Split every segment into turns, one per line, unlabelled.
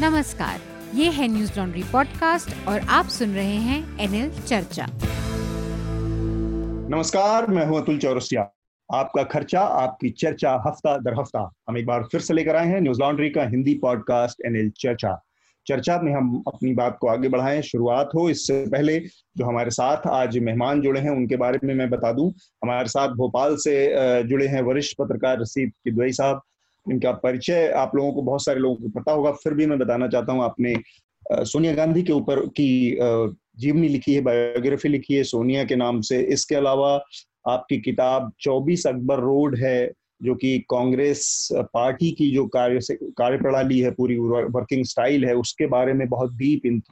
नमस्कार, ये है न्यूज़ लॉन्ड्री पॉडकास्ट और आप सुन रहे हैं एनएल चर्चा।
नमस्कार, मैं हूँ अतुल चौरसिया। आपका खर्चा, आपकी चर्चा, हफ़्ता दर हफ़्ता। हम एक बार फिर से लेकर आए हैं न्यूज़ लॉन्ड्री का हिंदी पॉडकास्ट एनएल चर्चा। चर्चा में हम अपनी बात को आगे बढ़ाएँ, शुरुआत हो इससे पहले जो हमारे साथ आज मेहमान जुड़े हैं, उनके बारे में मैं बता दूँ। हमारे साथ भोपाल से जुड़े हैं वरिष्ठ पत्रकार रसीद किदवई साहब इनका परिचय आप लोगों को, बहुत सारे लोगों को पता होगा। फिर भी मैं बताना चाहता हूँ, आपने सोनिया गांधी के ऊपर की जीवनी लिखी है, बायोग्राफी लिखी है, सोनिया के नाम से। इसके अलावा आपकी किताब 24 अकबर रोड है जो कि कांग्रेस पार्टी की जो कार्य से कार्य प्रणाली है पूरी वर्किंग स्टाइल है उसके बारे में बहुत डीप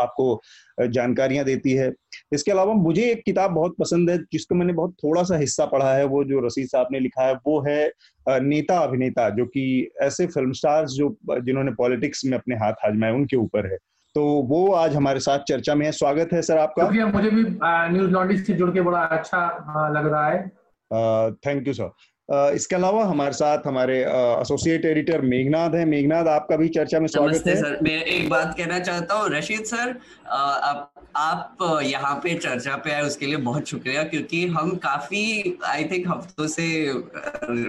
आपको जानकारियाँ देती है। इसके अलावा मुझे एक किताब बहुत पसंद है जिसको मैंने बहुत थोड़ा सा हिस्सा पढ़ा है वो जो रसीद साहब ने लिखा है वो है नेता अभिनेता जो कि ऐसे फ़िल्म स्टार्स जो जिन्होंने पॉलिटिक्स में अपने हाथ आजमाए उनके ऊपर है। तो वो आज हमारे साथ चर्चा में है। स्वागत है सर आपका।
मुझे भी न्यूज़ नॉलेज से जुड़ के बड़ा अच्छा लग रहा है।
थैंक यू सर इसके अलावा हमारे साथ हमारे एसोसिएट एडिटर मेघनाथ है। मेघनाथ आपका भी चर्चा में स्वागत है।
सर मैं एक बात कहना चाहता हूँ। रशीद सर आप आप यहाँ पे चर्चा पे आए उसके लिए बहुत शुक्रिया क्योंकि हम काफ़ी आई थिंक हफ्तों से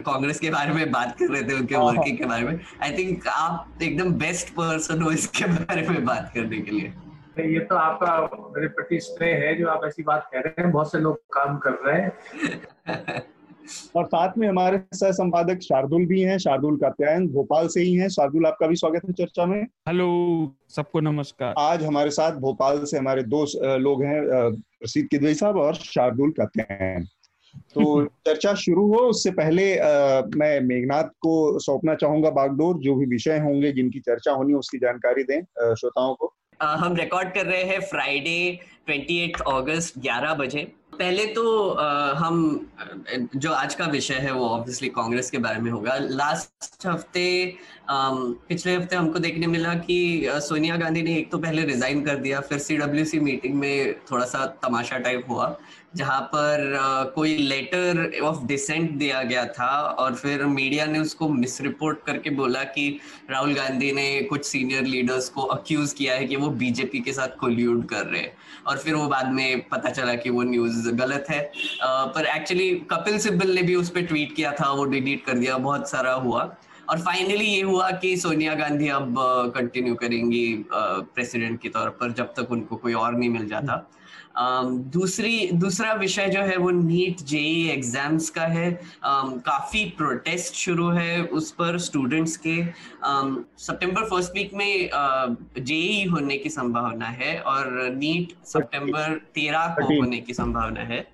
कांग्रेस के बारे में बात कर रहे थे उनके वर्किंग हाँ, हाँ। के बारे में। आई थिंक आप एकदम बेस्ट पर्सन हो इसके बारे में बात करने के लिए।
ये तो आपका मेरे प्रति स्नेह है जो आप ऐसी बात कह रहे हैं। बहुत से लोग काम कर रहे हैं।
और साथ में हमारे सह संपादक शार्दुल भी हैं शार्दुल कात्यायन भोपाल से ही हैं। शार्दुल आपका भी स्वागत है चर्चा में।
हेलो सबको नमस्कार।
आज हमारे साथ भोपाल से हमारे दो लोग हैं प्रसिद्ध किदवई साहब और शार्दुल कात्यायन तो चर्चा शुरू हो उससे पहले आ, मैं मेघनाथ को सौंपना चाहूँगा बागडोर जो भी विषय होंगे जिनकी चर्चा होनी उसकी जानकारी दें श्रोताओं को।
आ, हम रिकॉर्ड कर रहे हैं फ्राइडे 28 अगस्त 11 बजे। पहले तो आ, हम जो आज का विषय है वो ऑब्वियसली कांग्रेस के बारे में होगा। लास्ट हफ़्ते पिछले हफ़्ते हमको देखने मिला कि सोनिया गांधी ने एक तो पहले रिजाइन कर दिया फिर सी मीटिंग में थोड़ा सा तमाशा टाइप हुआ। जहाँ पर कोई लेटर ऑफ़ डिसेंट दिया गया था और फिर मीडिया ने उसको मिस रिपोर्ट करके बोला कि राहुल गांधी ने कुछ सीनियर लीडर्स को अक्यूज किया है कि वो बीजेपी के साथ कोल्यूड कर रहे हैं। और फिर वो बाद में पता चला कि वो न्यूज़ गलत है। पर एक्चुअली कपिल सिब्बल ने भी उस पर ट्वीट किया था, वो डिलीट कर दिया, बहुत सारा हुआ। और फाइनली ये हुआ कि सोनिया गांधी अब कंटिन्यू करेंगी प्रेसिडेंट के तौर पर जब तक उनको कोई और नहीं मिल जाता। दूसरी दूसरा विषय जो है वो नीट जेई एग्ज़ाम्स का है। Um, काफ़ी प्रोटेस्ट शुरू है उस पर स्टूडेंट्स के। सितंबर फ़र्स्ट वीक में जेई uh, होने की संभावना है और नीट सितंबर तेरह को होने की संभावना है।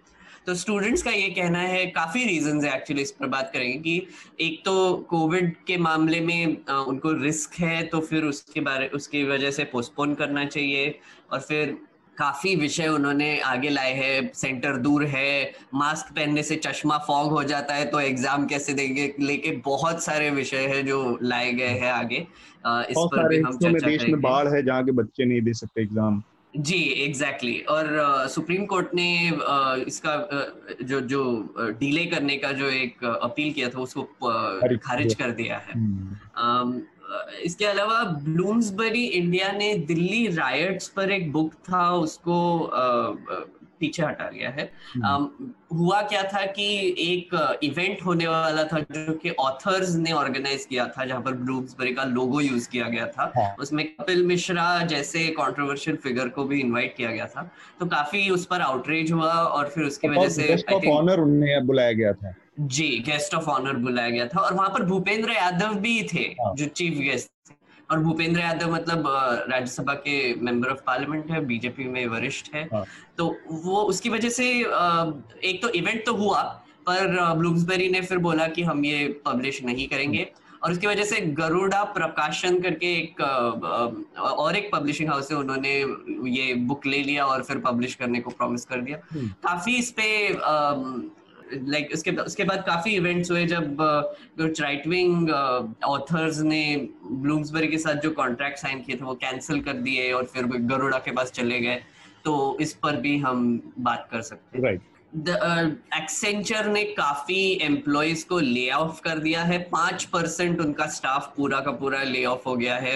तो स्टूडेंट्स का ये कहना है काफ़ी रीजन है एक्चुअली इस पर बात करेंगे कि एक तो कोविड के मामले में उनको रिस्क है तो फिर उसके बारे उसकी वजह से पोस्टपोन करना चाहिए और फिर काफ़ी विषय उन्होंने आगे लाए हैं। सेंटर दूर है मास्क पहनने से चश्मा फॉग हो जाता है तो एग्ज़ाम कैसे देंगे? लेके बहुत सारे विषय है जो लाए गए हैं आगे।
इस पर भी हम चर्चा देश में बाढ़ है जहाँ के बच्चे नहीं दे सकते एग्ज़ाम।
जी एग्जैक्टली exactly. और सुप्रीम कोर्ट ने इसका जो जो डीले करने का जो एक अपील किया था उसको खारिज कर दिया। है। um, इसके अलावा ब्लूम्सबरी इंडिया ने दिल्ली रायट्स पर एक बुक था उसको पीछे हटा लिया है। um, हुआ क्या था कि एक इवेंट होने वाला था जो कि ऑथर्स ने ऑर्गेनाइज किया था जहाँ पर ब्लूम्सबरी का लोगो यूज़ किया गया था। हाँ. उसमें कपिल मिश्रा जैसे कंट्रोवर्शियल फिगर को भी इनवाइट किया गया था। तो काफ़ी उस पर आउटरीच हुआ और फिर उसकी वजह से
ऑनर उन्हें बुलाया गया था।
जी गेस्ट ऑफ़ ऑनर बुलाया गया था और वहाँ पर भूपेंद्र यादव भी थे हाँ। जो चीफ गेस्ट थे और भूपेंद्र यादव मतलब राज्यसभा के मेंबर ऑफ़ पार्लियामेंट है बीजेपी में वरिष्ठ है हाँ। तो वो उसकी वजह से एक तो इवेंट तो हुआ पर ब्लूम्सबेरी ने फिर बोला कि हम ये पब्लिश नहीं करेंगे और उसकी वजह से गरुड़ा प्रकाशन करके एक और एक पब्लिशिंग हाउस है उन्होंने ये बुक ले लिया और फिर पब्लिश करने को प्रॉमिस कर दिया हम्म। काफ़ी इस पे लाइक like, उसके उसके बाद काफ़ी इवेंट्स हुए जब कुछ राइट विंग ऑथर्स ने ब्लूम्सबरी के साथ जो कॉन्ट्रैक्ट साइन किए थे वो कैंसिल कर दिए और फिर गरुड़ा के पास चले गए। तो इस पर भी हम बात कर सकते हैं।
राइट
एक्सेंचर uh, ने काफ़ी एम्प्लॉयज़ को ले ऑफ़ कर दिया है। पाँच परसेंट उनका स्टाफ पूरा का पूरा ले ऑफ़ हो गया है।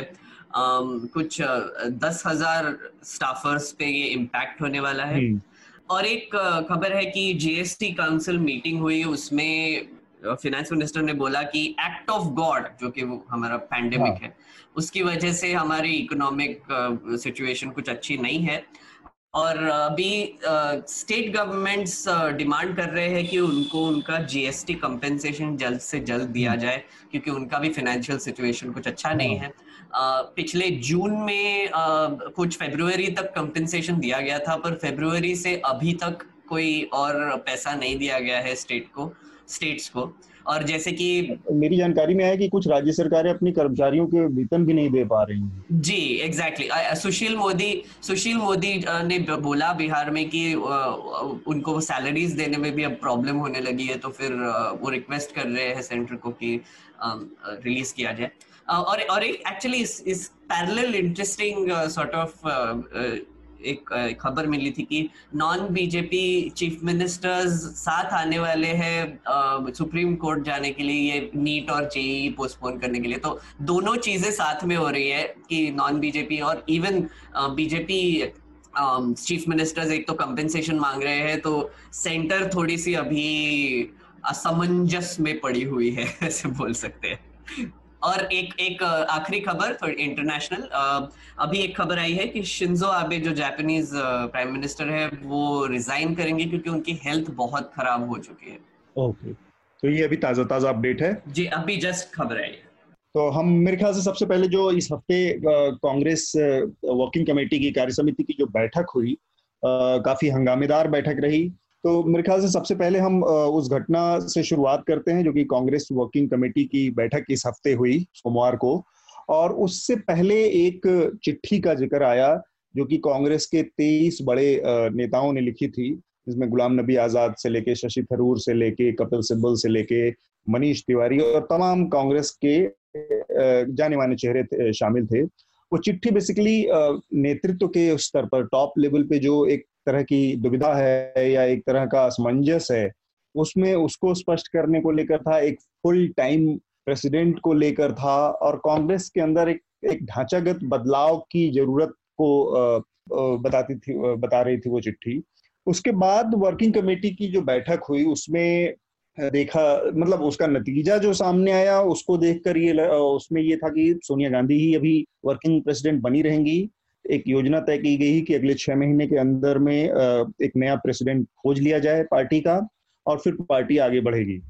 Um, कुछ uh, दस हज़ार स्टाफर्स पे ये इम्पैक्ट होने वाला है। हम्म। और एक खबर है कि जीएसटी काउंसिल मीटिंग हुई उसमें फाइनेंस मिनिस्टर ने बोला कि एक्ट ऑफ़ गॉड जो कि वो हमारा पैंडेमिक हाँ. है उसकी वजह से हमारी इकोनॉमिक सिचुएशन कुछ अच्छी नहीं है और अभी स्टेट गवर्नमेंट्स डिमांड कर रहे हैं कि उनको उनका जीएसटी कंपेंसेशन जल्द से जल्द दिया हम्म। जाए क्योंकि उनका भी फाइनेंशियल सिचुएशन कुछ अच्छा नहीं हाँ। पिछले जून में कुछ फेब्रुवरी तक कंपेंसेशन दिया गया था पर फेब्रुवरी से अभी तक कोई और पैसा नहीं दिया गया है स्टेट को स्टेट्स को। और जैसे कि
मेरी जानकारी में है कि कुछ राज्य सरकारें अपने कर्मचारियों के वेतन भी नहीं दे पा रही हैं।
जी एग्जैक्टली exactly. सुशील मोदी सुशील मोदी ने बोला बिहार में कि उनको सैलरीज देने में भी अब प्रॉब्लम होने लगी है तो फिर वो रिक्वेस्ट कर रहे हैं सेंटर को कि रिलीज़ किया जाए। और और एक एक्चुअली इस इस पैरेलल इंटरेस्टिंग सॉर्ट ऑफ़ एक खबर मिली थी कि नॉन बीजेपी चीफ मिनिस्टर्स साथ आने वाले हैं सुप्रीम कोर्ट जाने के लिए, ये नीट और जेई पोस्टपोन करने के लिए। तो दोनों चीज़ें साथ में हो रही है कि नॉन बीजेपी और इवन बीजेपी चीफ मिनिस्टर्स एक तो कंपेंसेशन मांग रहे हैं तो सेंटर थोड़ी सी अभी असमंजस में पड़ी हुई है, ऐसे बोल सकते हैं। और एक एक आखिरी खबर इंटरनेशनल अभी एक खबर आई है कि शिंजो आबे जो जापानीज प्राइम मिनिस्टर है वो रिजाइन करेंगे क्योंकि उनकी हेल्थ बहुत खराब हो चुकी है।
ओके तो ये अभी ताज़ा ताज़ा अपडेट है।
जी अभी जस्ट खबर आई
तो हम मेरे ख्याल से सबसे पहले जो इस हफ़्ते कांग्रेस वर्किंग कमेटी की कार्य समिति की जो बैठक हुई काफ़ी हंगामेदार बैठक रही। तो मेरे ख्याल से सबसे पहले हम उस घटना से शुरुआत करते हैं जो कि कांग्रेस वर्किंग कमेटी की बैठक इस हफ़्ते हुई सोमवार को। और उससे पहले एक चिट्ठी का ज़िक्र आया जो कि कांग्रेस के तेईस बड़े नेताओं ने लिखी थी, जिसमें गुलाम नबी आज़ाद से लेके शशि थरूर से लेके, कपिल सिब्बल से लेके मनीष तिवारी और तमाम कांग्रेस के जाने माने चेहरे शामिल थे। वो चिट्ठी बेसिकली नेतृत्व के स्तर पर टॉप लेवल पे जो एक तरह की दुविधा है या एक तरह का असमंजस है, उसमें उसको स्पष्ट करने को लेकर था, एक फुल टाइम प्रेसिडेंट को लेकर था और कांग्रेस के अंदर एक एक ढांचागत बदलाव की ज़रूरत को बताती थी बता रही थी वो चिट्ठी। उसके बाद वर्किंग कमेटी की जो बैठक हुई, उसमें देखा मतलब उसका नतीजा जो सामने आया, उसको देखकर ये उसमें ये था कि सोनिया गांधी ही अभी वर्किंग प्रेसिडेंट बनी रहेंगी। एक योजना तय की गई कि अगले छह महीने के अंदर में एक नया प्रेसिडेंट खोज लिया जाए पार्टी का और फिर पार्टी आगे बढ़ेगी।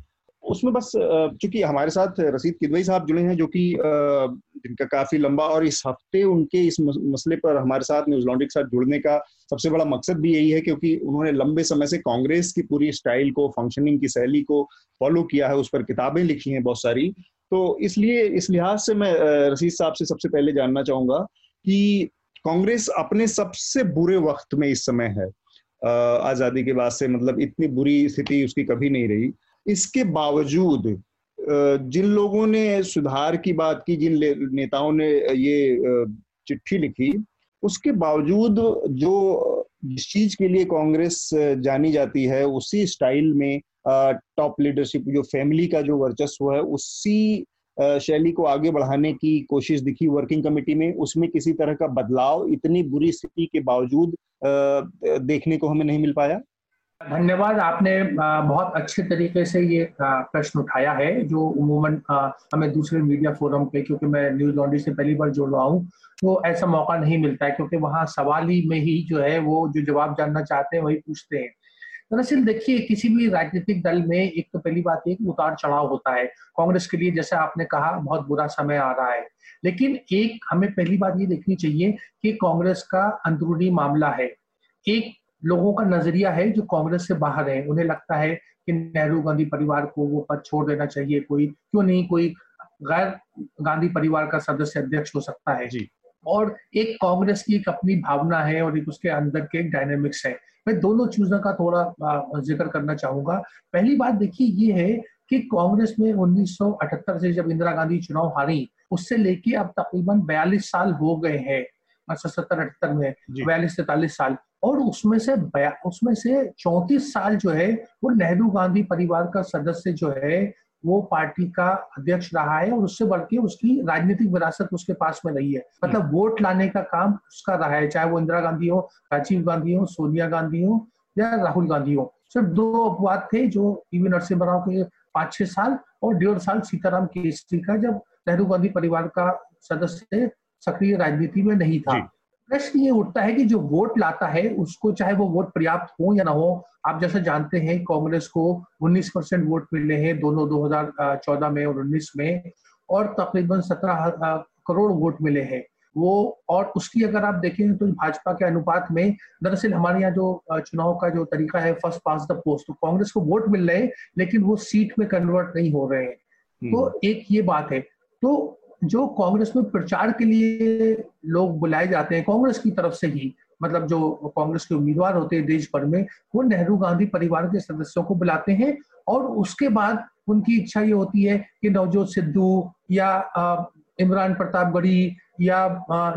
उसमें बस चूँकि हमारे साथ रसीद किदवई साहब जुड़े हैं जो कि जिनका काफ़ी लंबा और इस हफ़्ते उनके इस मसले पर हमारे साथ न्यूज़ लॉन्ड्री के साथ जुड़ने का सबसे बड़ा मकसद भी यही है क्योंकि उन्होंने लंबे समय से कांग्रेस की पूरी स्टाइल को, फंक्शनिंग की शैली को फॉलो किया है, उस पर किताबें लिखी हैं बहुत सारी। तो इसलिए, इस लिहाज से मैं रसीद साहब से सबसे पहले जानना चाहूँगा कि कांग्रेस अपने सबसे बुरे वक्त में इस समय है। आज़ादी के बाद से मतलब इतनी बुरी स्थिति उसकी कभी नहीं रही। इसके बावजूद जिन लोगों ने सुधार की बात की, जिन नेताओं ने ये चिट्ठी लिखी, उसके बावजूद जो जिस चीज़ के लिए कांग्रेस जानी जाती है, उसी स्टाइल में टॉप लीडरशिप जो फैमिली का जो वर्चस्व है, उसी शैली को आगे बढ़ाने की कोशिश दिखी वर्किंग कमेटी में, उसमें किसी तरह का बदलाव इतनी बुरी स्थिति के बावजूद देखने को हमें नहीं मिल पाया।
धन्यवाद, आपने बहुत अच्छे तरीके से ये प्रश्न उठाया है, जो उमूमन हमें दूसरे मीडिया फोरम पे, क्योंकि मैं न्यूज़ लॉन्ड्री से पहली बार जुड़ रहा हूँ तो ऐसा मौका नहीं मिलता है, क्योंकि वहाँ सवाल ही में ही जो है, वो जो जवाब जानना चाहते हैं, वही पूछते हैं। दरअसल देखिए, किसी भी राजनीतिक दल में एक तो पहली बात, एक उतार चढ़ाव होता है। कांग्रेस के लिए जैसे आपने कहा, बहुत बुरा समय आ रहा है। लेकिन एक, हमें पहली बात ये देखनी चाहिए कि कांग्रेस का अंदरूनी मामला है। एक लोगों का नज़रिया है जो कांग्रेस से बाहर है। उन्हें लगता है कि नेहरू गांधी परिवार को वो पद छोड़ देना चाहिए, कोई, क्यों नहीं, कोई गैर गांधी परिवार का सदस्य, अध्यक्ष हो सकता है। जी। और एक कांग्रेस की एक अपनी भावना है और एक उसके अंदर के डायनेमिक्स है। मैं दोनों चीज़ों का थोड़ा ज़िक्र करना चाहूँगा। पहली बात देखिए ये है कि कांग्रेस में 1978 से जब इंदिरा गांधी चुनाव हारी उससे लेके अब तकरीबन 42 साल हो गए हैं सत्तर अठहत्तर में बयालीस तैतालीस साल। और उसमें से उसमें से चौंतीस साल जो है वो नेहरू गांधी परिवार का सदस्य जो है वो पार्टी का अध्यक्ष रहा है और उससे बढ़ के उसकी राजनीतिक विरासत उसके पास में रही है। मतलब वोट लाने का काम उसका रहा है चाहे वो इंदिरा गांधी हो राजीव गांधी हो सोनिया गांधी हो या राहुल गांधी हो। सिर्फ़ दो अपवाद थे जो पीवी नरसिम्हा राव के पाँच छह साल और डेढ़ साल सीताराम केसरी का जब नेहरू गांधी परिवार का सदस्य सक्रिय राजनीति में नहीं था। प्रश्न ये उठता है कि जो वोट लाता है उसको चाहे वो वोट पर्याप्त हो या ना हो आप जैसे जानते हैं कांग्रेस को 19 परसेंट वोट मिले हैं दोनों 2014 में और 19 में और तकरीबन 17 करोड़ वोट मिले हैं। वो और उसकी अगर आप देखें तो भाजपा के अनुपात में दरअसल हमारे यहाँ जो चुनाव का जो तरीका है फ़र्स्ट पास द पोस्ट तो कांग्रेस को वोट मिल रहे हैं लेकिन वो सीट में कन्वर्ट नहीं हो रहे हैं। तो हम्म। एक ये बात है। तो जो कांग्रेस में प्रचार के लिए लोग बुलाए जाते हैं, कांग्रेस की तरफ़ से ही मतलब जो कांग्रेस के उम्मीदवार होते हैं देश भर में, वो नेहरू गांधी परिवार के सदस्यों को बुलाते हैं और उसके बाद उनकी इच्छा ये होती है कि नवजोत सिद्धू या इमरान प्रताप गढ़ी या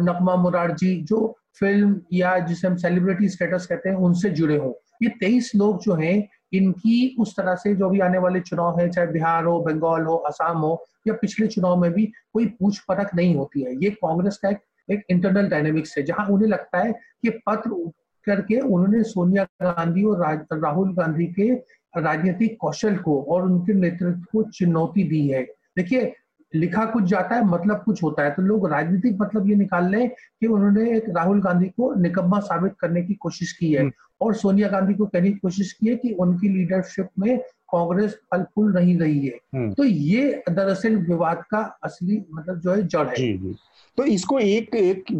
नकमा मुरारजी जो फ़िल्म या जिसे हम सेलिब्रिटी स्टेटस कहते हैं, उनसे जुड़े हों। ये तेईस लोग जो हैं इनकी उस तरह से जो भी आने वाले चुनाव है चाहे बिहार हो बंगाल हो असम हो या पिछले चुनाव में भी कोई पूछ परख नहीं होती है। ये कांग्रेस का एक, एक इंटरनल डायनेमिक्स है जहाँ उन्हें लगता है कि पत्र करके उन्होंने सोनिया गांधी और राहुल गांधी के राजनीतिक कौशल को और उनके नेतृत्व को चुनौती दी है। देखिए लिखा कुछ जाता है मतलब कुछ होता है। तो लोग राजनीतिक मतलब ये निकाल लें कि उन्होंने एक राहुल गांधी को निकम्मा साबित करने की कोशिश की है। हम्म। और सोनिया गांधी को कहने की कोशिश की है कि उनकी लीडरशिप में कांग्रेस फल फूल नहीं रही है। हम्म। तो ये दरअसल विवाद का असली मतलब जो है जड़ है। जी जी।
तो इसको एक एक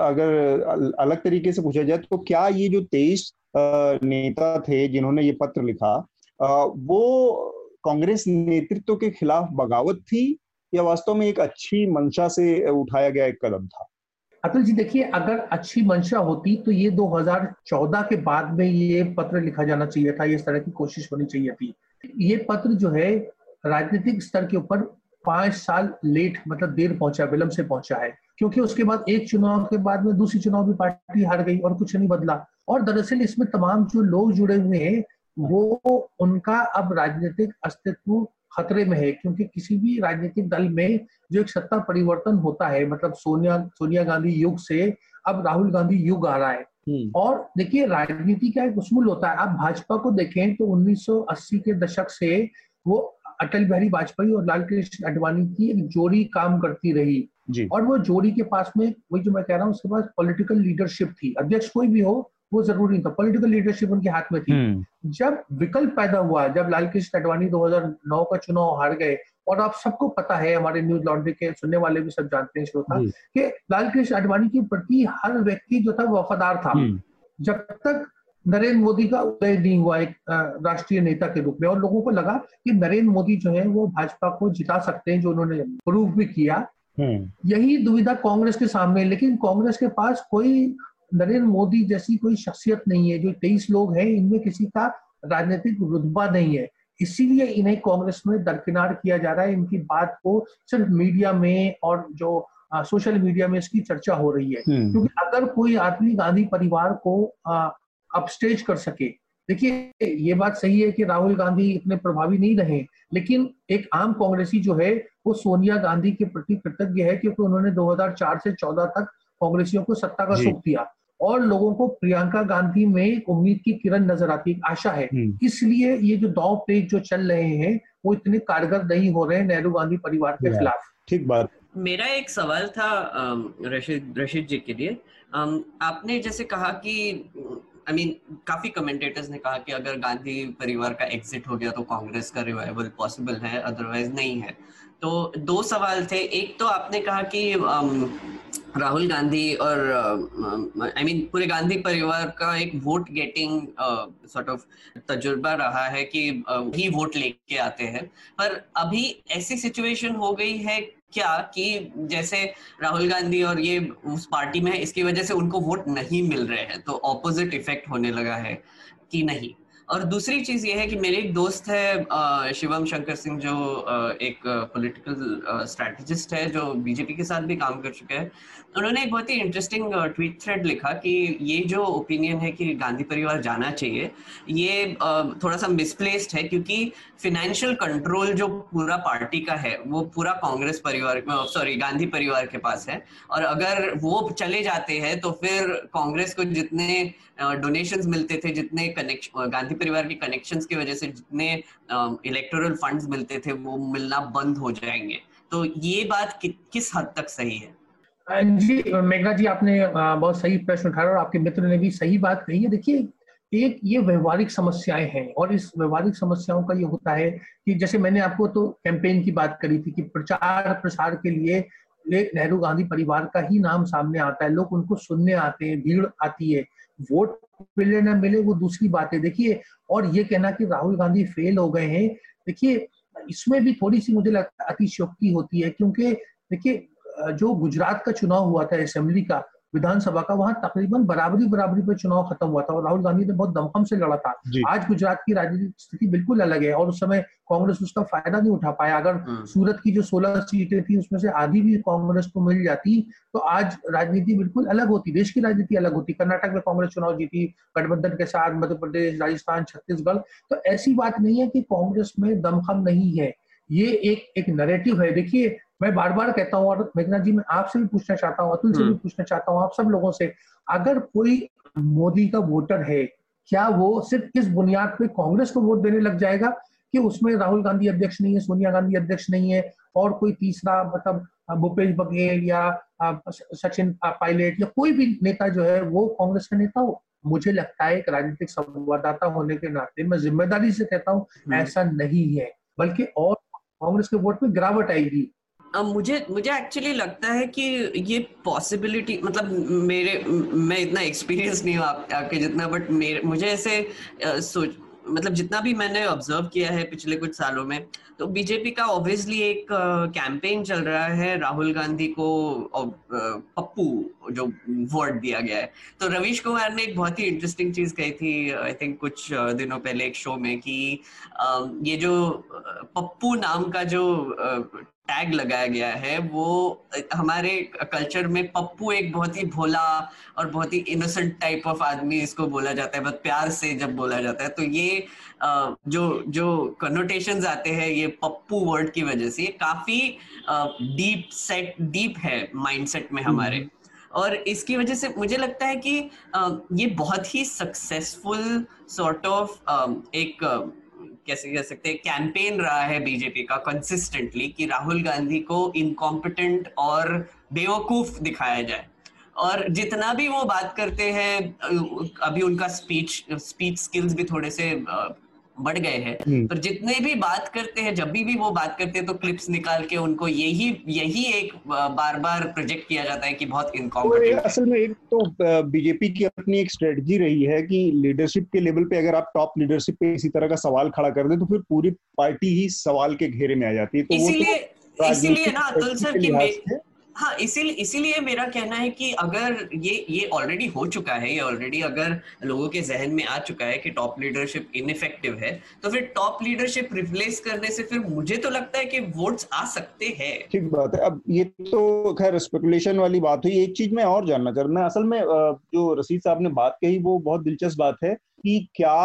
अगर अलग तरीके से पूछा जाए तो क्या ये जो तेईस नेता थे जिन्होंने ये पत्र लिखा वो कांग्रेस नेतृत्व के खिलाफ बगावत थी या वास्तव में एक अच्छी मंशा से उठाया गया एक कदम था?
अतुल जी, देखिए, अगर अच्छी मंशा होती तो ये 2014 के बाद में ये पत्र लिखा जाना चाहिए था इस तरह की कोशिश होनी चाहिए थी। ये पत्र जो है, राजनीतिक स्तर के ऊपर पाँच साल लेट मतलब देर पहुँचा, विलंब से पहुँचा है। क्योंकि उसके बाद एक चुनाव के बाद में दूसरी चुनाव भी पार्टी हार गई और कुछ नहीं बदला। और दरअसल इसमें तमाम जो लोग जुड़े हुए हैं, वो, उनका अब राजनीतिक अस्तित्व खतरे में है क्योंकि किसी भी राजनीतिक दल में जो एक सत्ता परिवर्तन होता है मतलब सोनिया सोनिया गांधी युग से अब राहुल गांधी युग आ रहा है हम्म। और देखिए राजनीति का एक उसूल होता है आप भाजपा को देखें तो 1980 के दशक से वो अटल बिहारी वाजपेयी और लाल कृष्ण अडवाणी की एक जोड़ी काम करती रही। और वो जोड़ी के पास में वही जो मैं कह रहा हूँ उसके पास पॉलिटिकल लीडरशिप थी अध्यक्ष कोई भी हो वो ज़रूरी नहीं था पॉलिटिकल लीडरशिप उनके हाथ में थी हम्म। जब विकल्प पैदा हुआ जब लाल कृष्ण अडवाणी 2009 का चुनाव हार गए और आप सबको पता है हमारे न्यूज़ लॉन्ड्री के सुनने वाले भी सब जानते हैं श्रोता कि लाल कृष्ण अडवाणी के प्रति हर व्यक्ति जो था वफादार था हम्म। जब तक नरेंद्र मोदी का उदय नहीं हुआ एक राष्ट्रीय नेता के रूप में और लोगों को लगा कि नरेंद्र मोदी जो है वो भाजपा को जिता सकते हैं जो उन्होंने प्रूव भी किया हम्म। यही दुविधा कांग्रेस के सामने लेकिन कांग्रेस के पास कोई नरेंद्र मोदी जैसी कोई शख्सियत नहीं है जो तेईस लोग हैं इनमें किसी का राजनीतिक रुतबा नहीं है। इसीलिए इन्हें कांग्रेस में दरकिनार किया जा रहा है। इनकी बात को सिर्फ़ मीडिया में और जो आ, सोशल मीडिया में इसकी चर्चा हो रही है। हम्म। क्योंकि अगर कोई आदमी गांधी परिवार को अपस्टेज कर सके देखिए ये बात सही है कि राहुल गांधी इतने प्रभावी नहीं रहे लेकिन एक आम कांग्रेसी जो है वो सोनिया गांधी के प्रति कृतज्ञ है क्योंकि उन्होंने 2004 से 14 तक कांग्रेसियों को सत्ता का सुख दिया। और लोगों को प्रियंका गांधी में उम्मीद की किरण नज़र आती है आशा है। हम्म। इसलिए ये जो दाव पेज जो चल रहे हैं वो इतने कारगर नहीं हो रहे हैं नेहरू गांधी परिवार के खिलाफ।
ठीक बात।
मेरा एक सवाल था रशीद रशीद जी के लिए। आपने जैसे कहा कि आई मीन काफ़ी कमेंटेटर्स ने कहा कि अगर गांधी परिवार का एग्जिट हो गया तो कांग्रेस का रिवाइवल पॉसिबल है अदरवाइज़ नहीं है। तो दो सवाल थे। एक तो आपने कहा कि राहुल गांधी और आई मीन पूरे गांधी परिवार का एक वोट गेटिंग सॉर्ट ऑफ़ तजुर्बा रहा है कि ही वोट लेके आते हैं। पर अभी ऐसी सिचुएशन हो गई है क्या कि जैसे राहुल गांधी और ये उस पार्टी में है, इसकी वजह से उनको वोट नहीं मिल रहे हैं तो ऑपोजिट इफ़ेक्ट होने लगा है कि नहीं? और दूसरी चीज़ ये है कि मेरे एक दोस्त है शिवम शंकर सिंह, जो एक पॉलिटिकल स्ट्रेटजिस्ट है, जो बीजेपी के साथ भी काम कर चुके हैं। उन्होंने एक बहुत ही इंटरेस्टिंग ट्वीट थ्रेड लिखा कि ये जो ओपिनियन है कि गांधी परिवार जाना चाहिए ये थोड़ा सा मिसप्लेस्ड है क्योंकि फिनेंशियल कंट्रोल जो पूरा पार्टी का है वो पूरा कांग्रेस परिवार सॉरी गांधी परिवार के पास है। और अगर वो चले जाते हैं तो फिर कांग्रेस को जितने डोनेशंस मिलते थे जितने कनेक्शन गांधी परिवार के कनेक्शंस की वजह से जितने इलेक्टोरल फंड्स मिलते थे वो मिलना बंद हो जाएँगे। तो ये बात कि, किस हद तक सही है?
जी मेघना जी, आपने बहुत सही प्रश्न उठाया और आपके मित्र ने भी सही बात कही है। देखिए, एक ये व्यवहारिक समस्याएँ हैं और इस व्यवहारिक समस्याओं का ये होता है कि जैसे मैंने आपको तो कैंपेन की बात करी थी कि प्रचार प्रसार के लिए नेहरू गांधी परिवार का ही नाम सामने आता है, लोग उनको सुनने आते हैं, भीड़ आती है, वोट मिले ना मिले वो दूसरी बात। है देखिए, और ये कहना कि राहुल गांधी फेल हो गए हैं, देखिए, इसमें भी थोड़ी सी मुझे है अतिशयोक्ति होती है क्योंकि देखिए जो गुजरात का चुनाव हुआ था असेंबली का विधानसभा का वहाँ तकरीबन बराबरी बराबरी पर चुनाव खत्म हुआ था और राहुल गांधी ने बहुत दमखम से लड़ा था। आज गुजरात की राजनीतिक स्थिति बिल्कुल अलग है और उस समय कांग्रेस उसका फ़ायदा नहीं उठा पाया। अगर हम्म। सूरत की जो सोलह सीटें थी उसमें से आधी भी कांग्रेस को मिल जाती तो आज राजनीति बिल्कुल अलग होती देश की राजनीति अलग होती। कर्नाटक में कांग्रेस चुनाव जीती गठबंधन के साथ मध्य प्रदेश राजस्थान छत्तीसगढ़। तो ऐसी बात नहीं है कि कांग्रेस में दमखम नहीं है। ये एक एक नरेटिव है। देखिए मैं बार बार कहता हूँ और मेघना जी मैं आपसे भी पूछना चाहता हूँ अतुल से भी हम्म। पूछना चाहता हूँ आप सब लोगों से अगर कोई मोदी का वोटर है क्या वो सिर्फ़ इस बुनियाद पे कांग्रेस को वोट देने लग जाएगा कि उसमें राहुल गांधी अध्यक्ष नहीं है सोनिया गांधी अध्यक्ष नहीं है और कोई तीसरा मतलब भूपेश बघेल या सचिन पायलट या कोई भी नेता जो है वो कांग्रेस का नेता हो मुझे लगता है एक राजनीतिक संवाददाता होने के नाते मैं ज़िम्मेदारी से कहता हूँ हम्म। ऐसा नहीं है बल्कि और कांग्रेस के वोट में गिरावट आएगी
मुझे मुझे एक्चुअली लगता है कि ये पॉसिबिलिटी मतलब मेरे मैं इतना एक्सपीरियंस नहीं हूँ आप, आपके जितना बट मेरे मुझे ऐसे सोच मतलब जितना भी मैंने ऑब्ज़र्व किया है पिछले कुछ सालों में तो बीजेपी का ऑब्वियसली एक कैंपेन चल रहा है राहुल गांधी को पप्पू जो वर्ड दिया गया है। तो रवीश कुमार ने एक बहुत ही इंटरेस्टिंग चीज़ कही थी आई थिंक कुछ दिनों पहले एक शो में कि ये जो पप्पू नाम का जो टैग लगाया गया है वो हमारे कल्चर में पप्पू एक बहुत ही भोला और बहुत ही इनोसेंट टाइप ऑफ़ आदमी इसको बोला जाता है बहुत प्यार से जब बोला जाता है तो ये जो जो कनोटेशंस आते हैं ये पप्पू वर्ड की वजह से ये काफ़ी डीप सेट डीप है माइंडसेट में हमारे हम्म। और इसकी वजह से मुझे लगता है कि ये बहुत ही सक्सेसफुल सॉर्ट ऑफ़ एक कैसे कह सकते हैं कैंपेन रहा है बीजेपी का कंसिस्टेंटली कि राहुल गांधी को इनकॉम्पिटेंट और बेवकूफ़ दिखाया जाए। और जितना भी वो बात करते हैं अभी उनका स्पीच स्पीच स्किल्स भी थोड़े से बढ़ गए हैं। पर जितने भी बात करते हैं जब भी भी वो बात करते हैं तो क्लिप्स निकाल के उनको यही यही एक बार बार प्रोजेक्ट किया जाता है कि बहुत इनकॉम्पिटेंट तो
असल में एक तो बीजेपी की अपनी एक स्ट्रेटजी रही है कि लीडरशिप के लेवल पे अगर आप टॉप लीडरशिप पे इसी तरह का सवाल खड़ा कर दे तो फिर पूरी पार्टी ही सवाल के घेरे में आ जाती है। तो
इसीलिए तो इसीलिए ना अतुल सर की हाँ इसीलिए इसीलिए मेरा कहना है कि अगर ये ये ऑलरेडी हो चुका है, ये ऑलरेडी अगर लोगों के जहन में आ चुका है कि टॉप लीडरशिप इनफेक्टिव है तो फिर टॉप लीडरशिप रिप्लेस करने से फिर मुझे तो लगता है कि वोट्स आ सकते हैं।
ठीक बात है। अब ये तो खैर स्पेकुलेशन वाली बात हुई। एक चीज़ मैं और जानना चाह रहा असल में जो रसीद साहब ने बात कही, वो बहुत दिलचस्प बात है कि क्या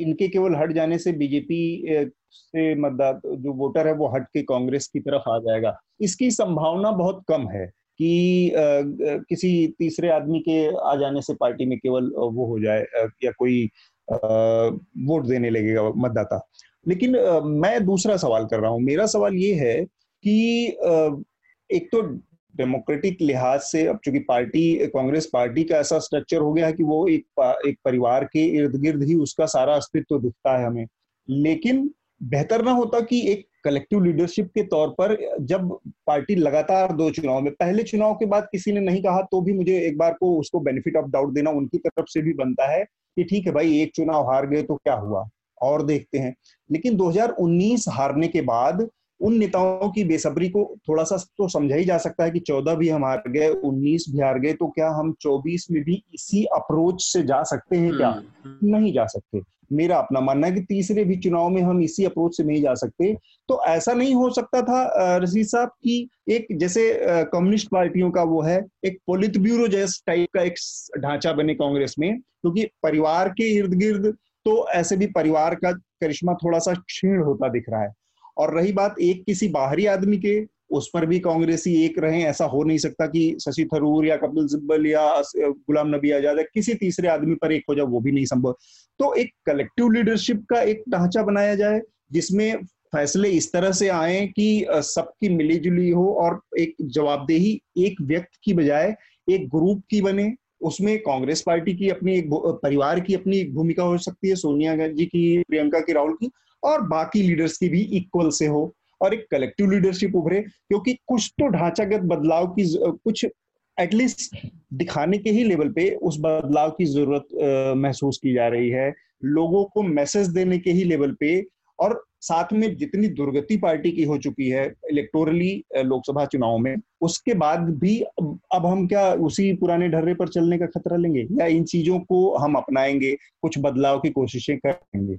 इनके केवल हट जाने से बीजेपी से मतदाता, जो वोटर है, वो हट के कांग्रेस की तरफ़ आ जाएगा। इसकी संभावना बहुत कम है कि किसी तीसरे आदमी के आ जाने से पार्टी में केवल वो हो जाए या कोई वोट देने लगेगा मतदाता। लेकिन मैं दूसरा सवाल कर रहा हूँ। मेरा सवाल ये है कि एक तो डेमोक्रेटिक लिहाज से अब चूँकि पार्टी, कांग्रेस पार्टी का ऐसा स्ट्रक्चर हो गया है कि वो एक एक परिवार के इर्द गिर्द ही उसका सारा अस्तित्व दिखता है हमें। लेकिन बेहतर ना होता कि एक कलेक्टिव लीडरशिप के तौर पर जब पार्टी लगातार दो चुनाव में पहले चुनाव के बाद किसी ने नहीं कहा तो भी मुझे एक बार को उसको बेनिफिट ऑफ़ डाउट देना उनकी तरफ़ से भी बनता है कि ठीक है भाई एक चुनाव हार गए तो क्या हुआ? और देखते हैं। लेकिन 2019 हारने के बाद उन नेताओं की बेसब्री को थोड़ा सा तो समझा ही जा सकता है कि चौदह भी हम हार गए उन्नीस भी हार गए तो क्या हम चौबीस में भी इसी अप्रोच से जा सकते हैं क्या? हम्म, हम्म। नहीं जा सकते। मेरा अपना मानना है कि तीसरे भी चुनाव में हम इसी अप्रोच से नहीं जा सकते। तो ऐसा नहीं हो सकता था रशीद साहब, की एक जैसे कम्युनिस्ट पार्टियों का वो है, एक पोलित ब्यूरो जैस टाइप का एक ढांचा बने कांग्रेस में, क्योंकि तो परिवार के इर्द गिर्द तो ऐसे भी परिवार का करिश्मा थोड़ा सा क्षीण होता दिख रहा है। और रही बात एक किसी बाहरी आदमी के उस पर भी कांग्रेसी एक रहे, ऐसा हो नहीं सकता कि शशि थरूर या कपिल सिब्बल या गुलाम नबी आज़ाद या किसी तीसरे आदमी पर एक हो जाए, वो भी नहीं संभव। तो एक कलेक्टिव लीडरशिप का एक ढांचा बनाया जाए, जिसमें फैसले इस तरह से आए कि सबकी मिलीजुली हो और एक जवाबदेही एक व्यक्ति की बजाय एक ग्रुप की बने। उसमें कांग्रेस पार्टी की अपनी एक परिवार की अपनी एक भूमिका हो सकती है, सोनिया गांधी की, प्रियंका की, राहुल की, और बाकी लीडर्स की भी इक्वल से हो। और एक कलेक्टिव लीडरशिप उभरे, क्योंकि कुछ तो ढांचागत बदलाव की कुछ एटलीस्ट दिखाने के ही लेवल पे उस बदलाव की ज़रूरत महसूस की जा रही है। लोगों को मैसेज देने के ही लेवल पे और साथ में जितनी दुर्गति पार्टी की हो चुकी है इलेक्टोरली लोकसभा चुनाव में, उसके बाद भी अब हम क्या उसी पुराने ढर्रे पर चलने का खतरा लेंगे? या इन चीज़ों को हम अपनाएँगे, कुछ बदलाव की कोशिशें करेंगे?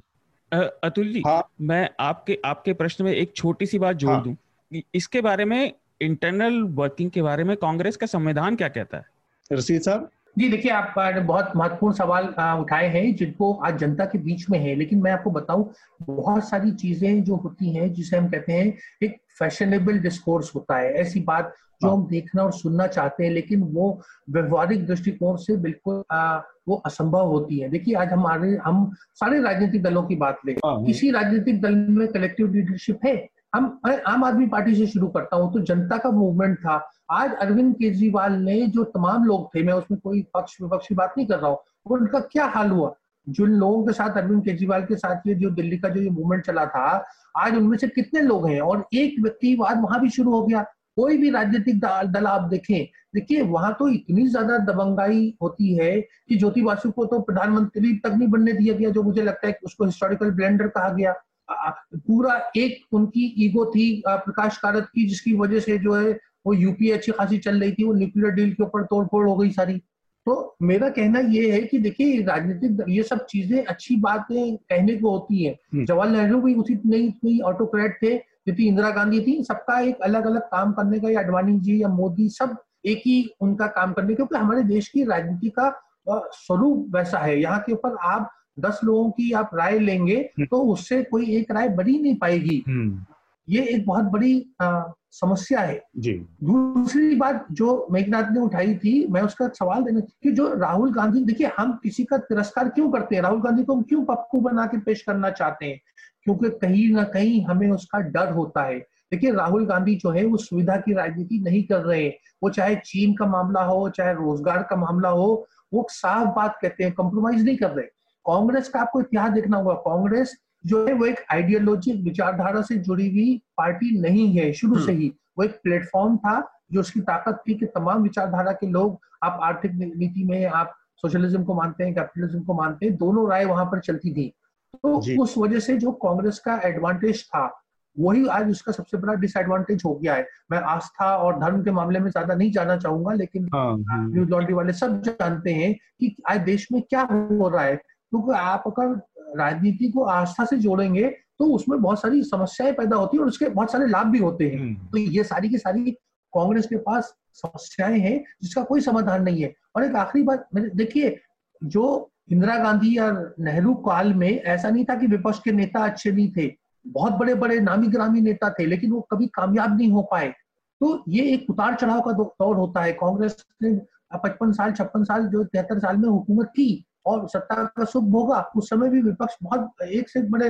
अतुल जी हाँ। मैं आपके आपके प्रश्न में एक छोटी सी बात जोड़ हाँ, दूँ। इसके बारे में इंटरनल वर्किंग के बारे में कांग्रेस का संविधान क्या कहता है?
रशीद साहब?
जी देखिए आप बहुत महत्वपूर्ण सवाल उठाए हैं जिनको आज जनता के बीच में है। लेकिन मैं आपको बताऊँ बहुत सारी चीज़ें जो होती हैं जिसे हम कहते हैं एक फैशनेबल डिस्कोर्स होता है। ऐसी बात जो हम देखना और सुनना चाहते हैं लेकिन वो व्यवहारिक दृष्टिकोण से बिल्कुल आ, वो असंभव होती है। देखिए आज हमारे हम सारे राजनीतिक दलों की बात लें। हाँ, हाँ। किसी राजनीतिक दल में कलेक्टिव लीडरशिप है? हम आम आदमी पार्टी से शुरू करता हूँ तो जनता का मूवमेंट था। आज अरविंद केजरीवाल ने जो तमाम लोग थे, मैं उसमें कोई पक्ष विपक्ष की बात नहीं कर रहा हूँ उनका क्या हाल हुआ? जिन लोगों के साथ, अरविंद केजरीवाल के साथ ये जो दिल्ली का जो ये मूवमेंट चला था, आज उनमें से कितने लोग हैं? और एक व्यक्तिवाद वहाँ भी शुरू हो गया। कोई भी राजनीतिक दल आप देखें, देखिए वहाँ तो इतनी ज़्यादा दबंगाई होती है कि ज्योति बासु को तो प्रधानमंत्री तक नहीं बनने दिया गया, जो मुझे लगता है कि उसको हिस्टोरिकल ब्लेंडर कहा गया। पूरा एक उनकी ईगो थी प्रकाश कारत की जिसकी वजह से जो है वो यूपीए अच्छी खासी चल रही थी वो न्यूक्लियर डील के ऊपर तोड़फोड़ हो गई सारी। तो मेरा कहना ये है कि देखिए राजनीतिक ये सब चीज़ें अच्छी बातें कहने को होती है। हम्म। जवाहरलाल नेहरू भी उसी नहीं ऑटोक्रेट थे क्योंकि इंदिरा गांधी थी। सबका एक अलग अलग काम करने का या अडवाणी जी या मोदी सब एक ही उनका काम करने क्योंकि हमारे देश की राजनीति का स्वरूप वैसा है। यहाँ के ऊपर आप दस लोगों की आप राय लेंगे हम्म। तो उससे कोई एक राय बनी नहीं पाएगी। हम्म। ये एक बहुत बड़ी आ, समस्या है।
जी।
दूसरी बात जो मेघनाथ ने उठाई थी मैं उसका सवाल देना कि जो राहुल गांधी देखिए हम किसी का तिरस्कार क्यों करते हैं? राहुल गांधी को हम क्यों पप्पू बना के पेश करना चाहते हैं? क्योंकि कहीं ना कहीं हमें उसका डर होता है। देखिए राहुल गांधी जो है वो सुविधा की राजनीति नहीं कर रहे वो चाहे चीन का मामला हो चाहे रोज़गार का मामला हो वो साफ़ बात कहते हैं कॉम्प्रोमाइज नहीं कर रहे। कांग्रेस का आपको इतिहास देखना होगा। कांग्रेस जो है वो एक आइडियोलॉजी विचारधारा से जुड़ी हुई पार्टी नहीं है शुरू से हम्म। ही। वो एक प्लेटफॉर्म था जो उसकी ताकत थी कि तमाम विचारधारा के लोग आप आर्थिक नीति में आप सोशलिज्म को मानते हैं कैपिटलिज्म को मानते हैं दोनों राय वहाँ पर चलती थी। तो उस वजह से जो कांग्रेस का एडवांटेज था वही आज उसका सबसे बड़ा डिसएडवांटेज हो गया है। मैं आस्था और धर्म के मामले में ज़्यादा नहीं जाना चाहूँगा लेकिन न्यूज़ लॉन्ड्री वाले सब जानते हैं कि आज देश में क्या हो रहा है। क्योंकि तो आप अगर राजनीति को आस्था से जोड़ेंगे तो उसमें बहुत सारी समस्याएँ पैदा होती है और उसके बहुत सारे लाभ भी होते हैं। हम्म। तो ये सारी की सारी कांग्रेस के पास समस्याएँ हैं जिसका कोई समाधान नहीं है। और एक आखिरी बात देखिए जो इंदिरा गांधी या नेहरू काल में ऐसा नहीं था कि विपक्ष के नेता अच्छे नहीं थे बहुत बड़े बड़े नामी ग्रामी नेता थे लेकिन वो कभी कामयाब नहीं हो पाए। तो ये एक उतार चढ़ाव का दौर होता है। कांग्रेस ने पचपन साल छप्पन साल जो तिहत्तर साल में हुकूमत की और सत्ता का सुख भोगा उस समय भी विपक्ष बहुत एक से बड़े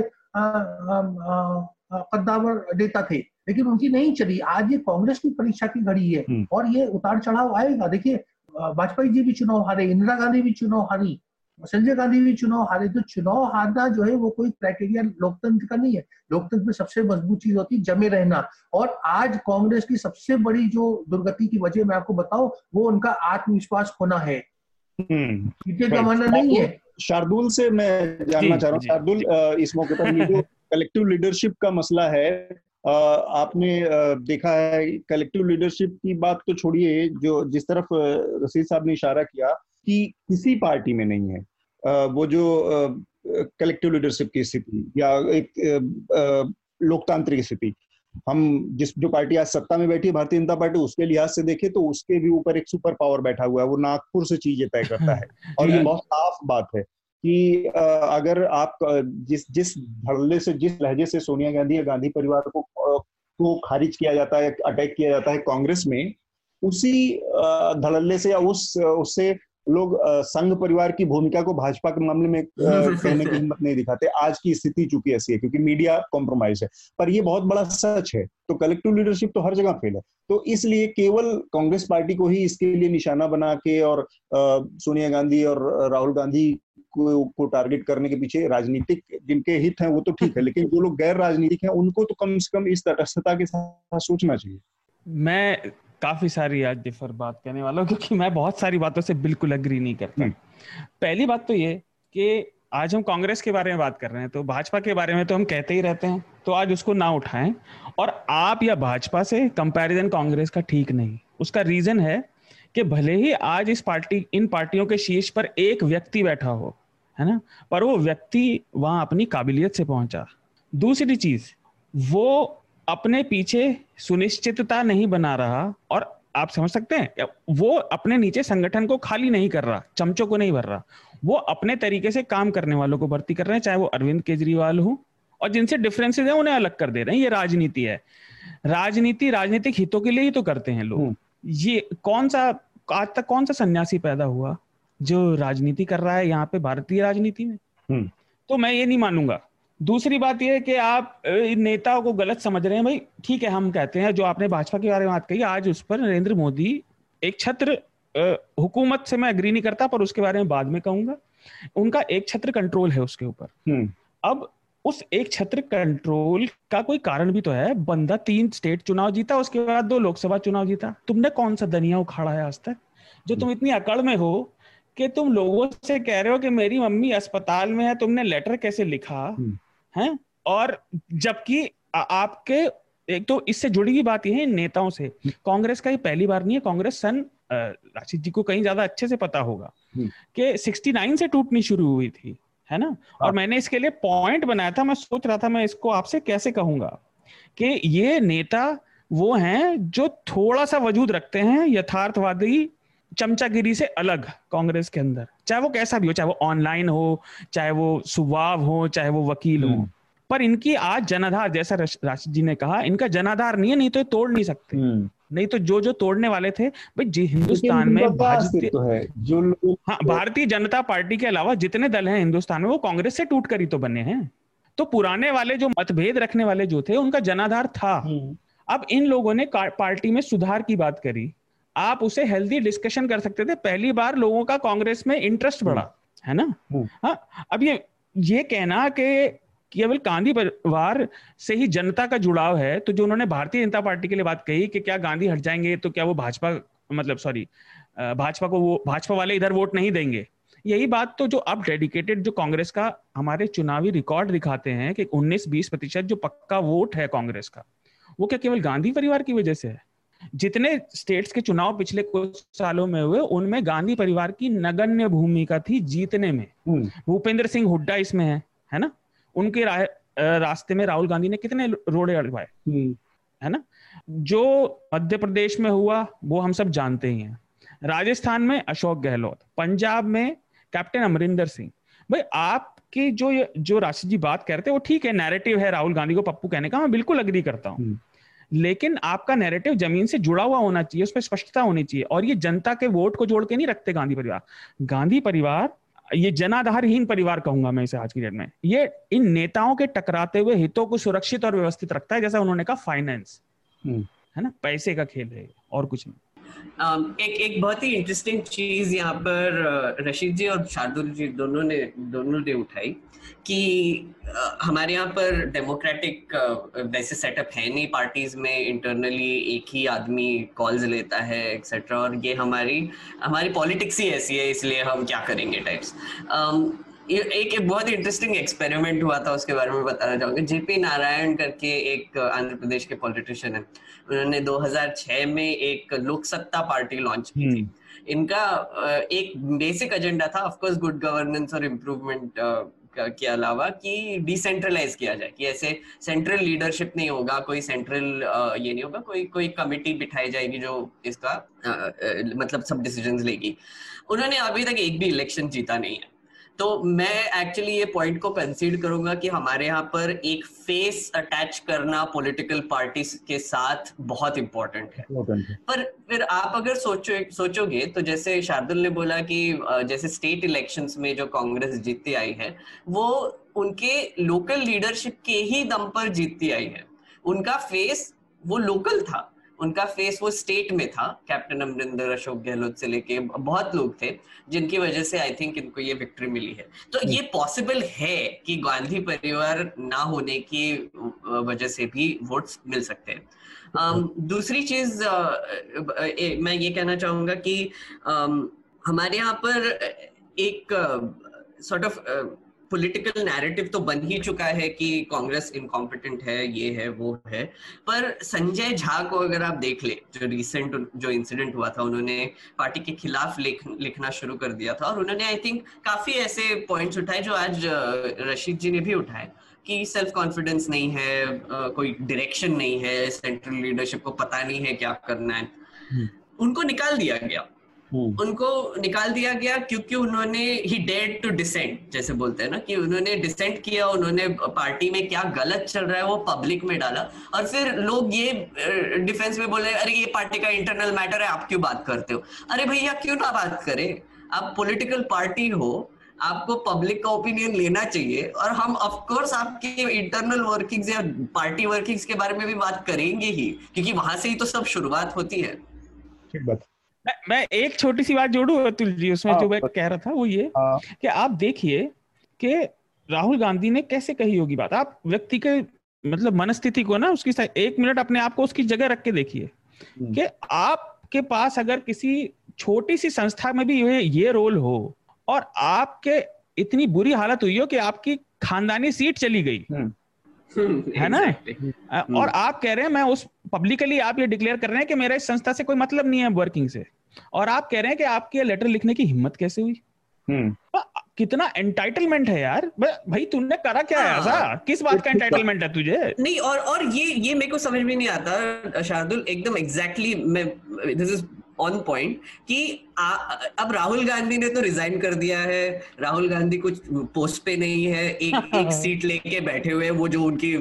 कद्दावर नेता थे। लेकिन उनकी नहीं चली। आज ये कांग्रेस की परीक्षा की घड़ी है हम्म। और ये उतार चढ़ाव आएगा। देखिए वाजपेयी जी भी चुनाव हारे इंदिरा गांधी भी चुनाव हारी संजय गांधी भी चुनाव हारे तो चुनाव हारना जो है वो कोई क्राइटेरिया लोकतंत्र का नहीं है। लोकतंत्र में सबसे मज़बूत चीज़ होती है जमे रहना। और आज कांग्रेस की सबसे बड़ी जो दुर्गति की वजह मैं आपको बताऊँ वो उनका आत्मविश्वास होना है।
हम्म। का मानना नहीं है। शार्दुल से मैं जानना चाह रहा हूँ। शार्दुल इस मौके पर कलेक्टिव लीडरशिप का मसला है आपने देखा है कलेक्टिव लीडरशिप की बात तो छोड़िए जो जिस तरफ़ रशीद साहब ने इशारा किया कि किसी पार्टी में नहीं है। वो जो कलेक्टिव लीडरशिप की स्थिति या एक लोकतांत्रिक स्थिति हम जिस जो पार्टी आज सत्ता में बैठी है भारतीय जनता पार्टी उसके लिहाज से देखें तो उसके भी ऊपर एक सुपर पावर बैठा हुआ है वो नागपुर से चीज़ें तय करता है। और ये बहुत साफ़ बात है कि अगर आप जिस जिस धड़ल्ले से जिस लहजे से सोनिया गांधी या गांधी परिवार को को खारिज किया जाता है अटैक किया जाता है कांग्रेस में उसी धड़ल्ले से या उस उससे लोग संघ परिवार की भूमिका को भाजपा के मामले में कहने की हिम्मत नहीं दिखाते। आज की स्थिति चूँकि ऐसी है क्योंकि मीडिया कॉम्प्रोमाइज है। पर ये बहुत बड़ा सच है। तो कलेक्टिव लीडरशिप तो हर जगह फेल है। तो इसलिए केवल कांग्रेस पार्टी को ही इसके लिए निशाना बना के और सोनिया गांधी और राहुल गांधी को, को टारगेट करने के पीछे राजनीतिक जिनके हित हैं वो तो ठीक है लेकिन जो लोग गैर राजनीतिक हैं उनको तो कम से कम इस तटस्थता के साथ सोचना चाहिए।
मैं काफ़ी सारी आज डिफर बात करने वाला हूँ क्योंकि मैं बहुत सारी बातों से बिल्कुल अग्री नहीं करता। हम्म। पहली बात तो ये कि आज हम कांग्रेस के बारे में बात कर रहे हैं तो भाजपा के बारे में तो हम कहते ही रहते हैं तो आज उसको ना उठाएँ। और आप या भाजपा से कंपैरिजन कांग्रेस का ठीक नहीं। उसका रीजन है कि भले ही आज इस पार्टी इन पार्टियों के शीर्ष पर एक व्यक्ति बैठा हो है ना? पर वो व्यक्ति वहाँ अपनी काबिलियत से पहुँचा। दूसरी चीज़ वो अपने पीछे सुनिश्चितता नहीं बना रहा और आप समझ सकते हैं वो अपने नीचे संगठन को खाली नहीं कर रहा चमचों को नहीं भर रहा वो अपने तरीके से काम करने वालों को भर्ती कर रहे हैं चाहे वो अरविंद केजरीवाल हो और जिनसे डिफरेंसेस है उन्हें अलग कर दे रहे हैं ये राजनीति है राजनीति राजनीतिक हितों के लिए ही तो करते हैं लोग हम्म। ये कौन सा आज तक कौन सा सन्यासी पैदा हुआ जो राजनीति कर रहा है यहाँ पे भारतीय राजनीति में हम्म। तो मैं ये नहीं मानूँगा दूसरी बात यह है कि आप इन नेताओं को गलत समझ रहे हैं भाई। ठीक है हम कहते हैं जो आपने भाजपा के बारे में बात कही आज उस पर नरेंद्र मोदी एक छत्र हुकूमत से मैं अग्री नहीं करता पर उसके बारे में बाद में कहूँगा। उनका एक छत्र कंट्रोल है उसके ऊपर। हम्म। अब उस एक छत्र कंट्रोल का कोई कारण भी तो है। बंदा तीन स्टेट चुनाव जीता उसके बाद दो लोकसभा चुनाव जीता। तुमने कौन सा दनिया उखाड़ा है आज तक? जो तुम इतनी अकड़ में हो कि तुम लोगों से कह रहे हो कि मेरी मम्मी अस्पताल में है तुमने लेटर कैसे लिखा? हम्म। है? और जबकि आपके एक तो इससे जुड़ी हुई बात यह है नेताओं से। कांग्रेस का ये पहली बार नहीं है। कांग्रेस सन राशिद जी को कहीं ज़्यादा अच्छे से पता होगा हम्म। कि 69 से टूटनी शुरू हुई थी है ना? और हाँ। मैंने इसके लिए पॉइंट बनाया था। मैं सोच रहा था मैं इसको आपसे कैसे कहूँगा कि ये नेता वो हैं जो थोड़ा सा वजूद रखते हैं यथार्थवादी चमचागिरी से अलग कांग्रेस के अंदर चाहे वो कैसा भी हो चाहे वो ऑनलाइन हो चाहे वो सुवाव हो चाहे वो वकील हो हम्म। पर इनकी आज जनाधार जैसा राशिद जी ने कहा इनका जनाधार नहीं है नहीं तो ये तोड़ नहीं सकते हम्म। नहीं तो जो जो तोड़ने वाले थे भाई जी हिंदुस्तान में तो है जो हाँ भारतीय जनता पार्टी के अलावा जितने दल हैं हिंदुस्तान में वो कांग्रेस से टूट कर ही तो बने हैं तो पुराने वाले जो मतभेद रखने वाले जो थे उनका जनाधार था हम्म। अब इन लोगों ने पार्टी में सुधार की बात करी आप उसे हेल्दी डिस्कशन कर सकते थे पहली बार लोगों का कांग्रेस में इंटरेस्ट बढ़ा। है ना हम्म। हाँ अब ये ये कहना कि केवल गांधी परिवार से ही जनता का जुड़ाव है तो जो उन्होंने भारतीय जनता पार्टी के लिए बात कही कि क्या गांधी हट जाएँगे तो क्या वो भाजपा मतलब सॉरी भाजपा को वो भाजपा वाले इधर वोट नहीं देंगे यही बात तो जो अब डेडिकेटेड जो कांग्रेस का हमारे चुनावी रिकॉर्ड दिखाते हैं कि 19-20 प्रतिशत जो पक्का वोट है कांग्रेस का वो क्या केवल गांधी परिवार की वजह से है जितने स्टेट्स के चुनाव पिछले कुछ सालों में हुए उनमें गांधी परिवार की नगण्य भूमिका थी जीतने में हम्म। भूपेंद्र सिंह हुड्डा इसमें है है ना उनके रा, रास्ते में राहुल गांधी ने कितने रोड़े अड़वाए हम्म। है ना जो मध्य प्रदेश में हुआ वो हम सब जानते ही हैं राजस्थान में अशोक गहलोत पंजाब में कैप्टन अमरिंदर सिंह भाई आपकी जो जो राशि जी बात करते हैं वो ठीक है नैरेटिव है राहुल गांधी को पप्पू कहने का मैं बिल्कुल अग्री करता हूँ हम्म। लेकिन आपका नैरेटिव ज़मीन से जुड़ा हुआ होना चाहिए उसमें स्पष्टता होनी चाहिए। और ये जनता के वोट को जोड़ के नहीं रखते गांधी परिवार। गांधी परिवार ये जनाधारहीन परिवार कहूँगा मैं इसे आज की डेट में। ये इन नेताओं के टकराते हुए हितों को सुरक्षित और व्यवस्थित रखता है जैसा उन्होंने कहा फाइनेंस हम्म। है ना? पैसे का खेल है और कुछ नहीं।
एक एक बहुत ही इंटरेस्टिंग चीज़ यहाँ पर रशीद जी और शार्दुल जी दोनों ने दोनों ने उठाई कि हमारे यहाँ पर डेमोक्रेटिक वैसे सेटअप है नहीं पार्टीज़ में इंटरनली एक ही आदमी कॉल्स लेता है एक्सेट्रा और ये हमारी हमारी पॉलिटिक्स ही ऐसी है इसलिए हम क्या करेंगे टाइप्स um, एक एक बहुत इंटरेस्टिंग एक्सपेरिमेंट हुआ था उसके बारे में बताना चाहूँगा। जेपी नारायण करके एक आंध्र प्रदेश के पॉलिटिशियन है। उन्होंने 2006 में एक लोक सत्ता पार्टी लॉन्च की थी। हम्म। इनका एक बेसिक एजेंडा था ऑफ़ कोर्स गुड गवर्नेंस और इम्प्रूवमेंट के अलावा कि डिसेंट्रलाइज किया जाए कि ऐसे सेंट्रल लीडरशिप नहीं होगा कोई सेंट्रल ये नहीं होगा कोई कोई कमिटी बिठाई जाएगी जो इसका मतलब सब डिसीजंस लेगी। उन्होंने अभी तक एक भी इलेक्शन जीता नहीं है। तो मैं एक्चुअली ये पॉइंट को कंसीड करूँगा कि हमारे यहाँ पर एक फेस अटैच करना पॉलिटिकल पार्टी के साथ बहुत इंपॉर्टेंट है। पर फिर आप अगर सोचो सोचोगे तो जैसे शार्दुल ने बोला कि जैसे स्टेट इलेक्शंस में जो कांग्रेस जीतती आई है वो उनके लोकल लीडरशिप के ही दम पर जीतती आई है। उनका फेस वो लोकल था। उनका फेस वो स्टेट में था कैप्टन अमरिंदर अशोक गहलोत से लेके बहुत लोग थे जिनकी वजह से आई थिंक इनको ये विक्ट्री मिली है। तो ये पॉसिबल है कि गांधी परिवार ना होने की वजह से भी वोट्स मिल सकते हैं। um, दूसरी चीज़ uh, मैं ये कहना चाहूँगा कि um, हमारे यहाँ पर एक sort uh, of sort of, uh, political narrative तो बन ही चुका है कि कांग्रेस इनकॉम्पिटेंट है ये है वो है पर संजय झा को अगर आप देख ले जो रिसेंट जो इंसिडेंट हुआ था उन्होंने पार्टी के खिलाफ लिख, लिखना शुरू कर दिया था और उन्होंने आई थिंक काफ़ी ऐसे पॉइंट्स उठाए जो आज रशीद जी ने भी उठाए कि सेल्फ कॉन्फिडेंस नहीं है कोई डायरेक्शन नहीं है सेंट्रल लीडरशिप को पता नहीं है क्या करना है हम्म। उनको निकाल दिया गया। उनको निकाल दिया गया क्योंकि उन्होंने ही डेड टू डिसेंट जैसे बोलते हैं ना कि उन्होंने डिसेंट किया उन्होंने पार्टी में क्या गलत चल रहा है वो पब्लिक में डाला। और फिर लोग ये डिफेंस में बोले अरे ये पार्टी का इंटरनल मैटर है आप क्यों बात करते हो? अरे भैया क्यों ना बात करें? आप पॉलिटिकल पार्टी हो आपको पब्लिक का ओपिनियन लेना चाहिए और हम ऑफ़ कोर्स आपके इंटरनल वर्किंग्स या पार्टी वर्किंग्स के बारे में भी बात करेंगे ही क्योंकि वहाँ से ही तो सब शुरुआत होती है।
ठीक बात मैं एक छोटी सी बात जोड़ू अतुल जी उसमें जो मैं कह रहा था वो ये कि आप देखिए कि राहुल गांधी ने कैसे कही होगी बात। आप व्यक्ति के मतलब मनस्थिति को ना उसकी एक मिनट अपने आप को उसकी जगह रख के देखिए हम्म। कि आपके पास अगर किसी छोटी सी संस्था में भी ये ये रोल हो और आपके इतनी बुरी हालत हुई हो कि आपकी खानदानी सीट चली गई। हम्म। है ना? हम्म। और आप कह रहे हैं मैं उस पब्लिकली आप ये डिक्लेयर कर रहे हैं कि मेरा इस संस्था से कोई मतलब नहीं है वर्किंग से। और आप कह रहे हैं कि आपकी लेटर लिखने की हिम्मत कैसे हुई? हम्म। कितना एंटाइटलमेंट है यार। भाई तूने करा क्या है ऐसा? हाँ। किस बात का एंटाइटलमेंट है तुझे?
नहीं और और ये ये मेरे को समझ में नहीं आता शार्दुल एकदम एग्जैक्टली exactly, मैं दिस इज़ ऑन पॉइंट कि आ, अब राहुल गांधी ने तो रिजाइन कर दिया है। राहुल गांधी कुछ पोस्ट पे नहीं है। एक एक सीट लेके बैठे हुए वो जो उनकी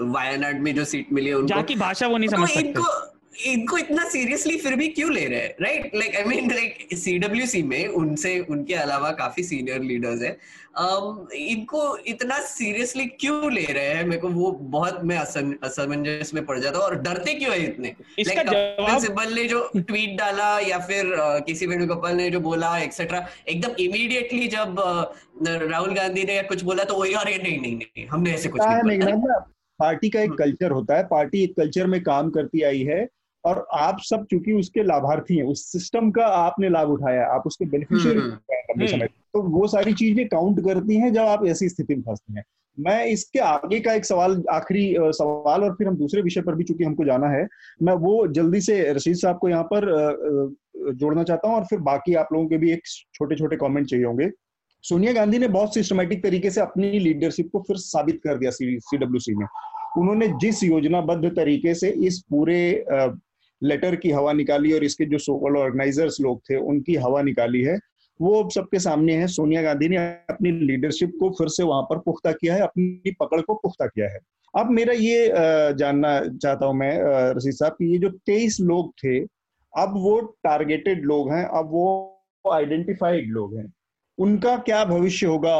वायनाड में जो सीट मिली है
उनको भाषा वो नहीं समझ तो समझ सकते। इनको
इनको इतना सीरियसली फिर भी क्यों ले रहे हैं? Right like I mean like CWC में उनसे उनके अलावा काफ़ी सीनियर लीडर्स हैं। Um, इनको इतना सीरियसली क्यों ले रहे हैं? मेरे को वो बहुत मैं असमंजस में पड़ जाता हूँ और डरते क्यों है इतने?
इसका like, जवाब
सिब्बल ने जो ट्वीट डाला या फिर uh, किसी वेणुगोपाल ने जो बोला एक्सेट्रा एकदम इमीडिएटली जब uh, राहुल गांधी ने कुछ बोला तो वही अरे नहीं नहीं नहीं हमने ऐसे कुछ नहीं,
नहीं पार्टी का एक कल्चर हम्म। होता है। पार्टी एक कल्चर में काम करती आई है। और आप सब चूँकि उसके लाभार्थी हैं उस सिस्टम का आपने लाभ उठाया आप उसके बेनिफिशियरी हम्म, हम्म। समय तो वो सारी चीज़ें काउंट करती हैं जब आप ऐसी स्थिति में फंसते हैं। मैं इसके आगे का एक सवाल आखिरी सवाल और फिर हम दूसरे विषय पर भी चूँकि हमको जाना है मैं वो जल्दी से रशीद साहब को यहाँ पर जोड़ना चाहता हूँ और फिर बाकी आप लोगों के भी एक छोटे छोटे कॉमेंट चाहिए होंगे। सोनिया गांधी ने बहुत सिस्टमेटिक तरीके से अपनी लीडरशिप को फिर साबित कर दिया सी में। उन्होंने जिस योजनाबद्ध तरीके से इस पूरे लेटर की हवा निकाली और इसके जो सोकल ऑर्गेनाइजर्स लोग थे, उनकी हवा निकाली है। वो अब सबके सामने है। सोनिया गांधी ने अपनी लीडरशिप को फिर से वहाँ पर पुख्ता किया है, अपनी पकड़ को पुख्ता किया है। अब मेरा ये जानना चाहता हूँ मैं रशीद साहब, कि ये जो तेईस लोग थे, अब वो टारगेटेड लोग हैं, अब वो आइडेंटिफाइड लोग हैं। उनका क्या भविष्य होगा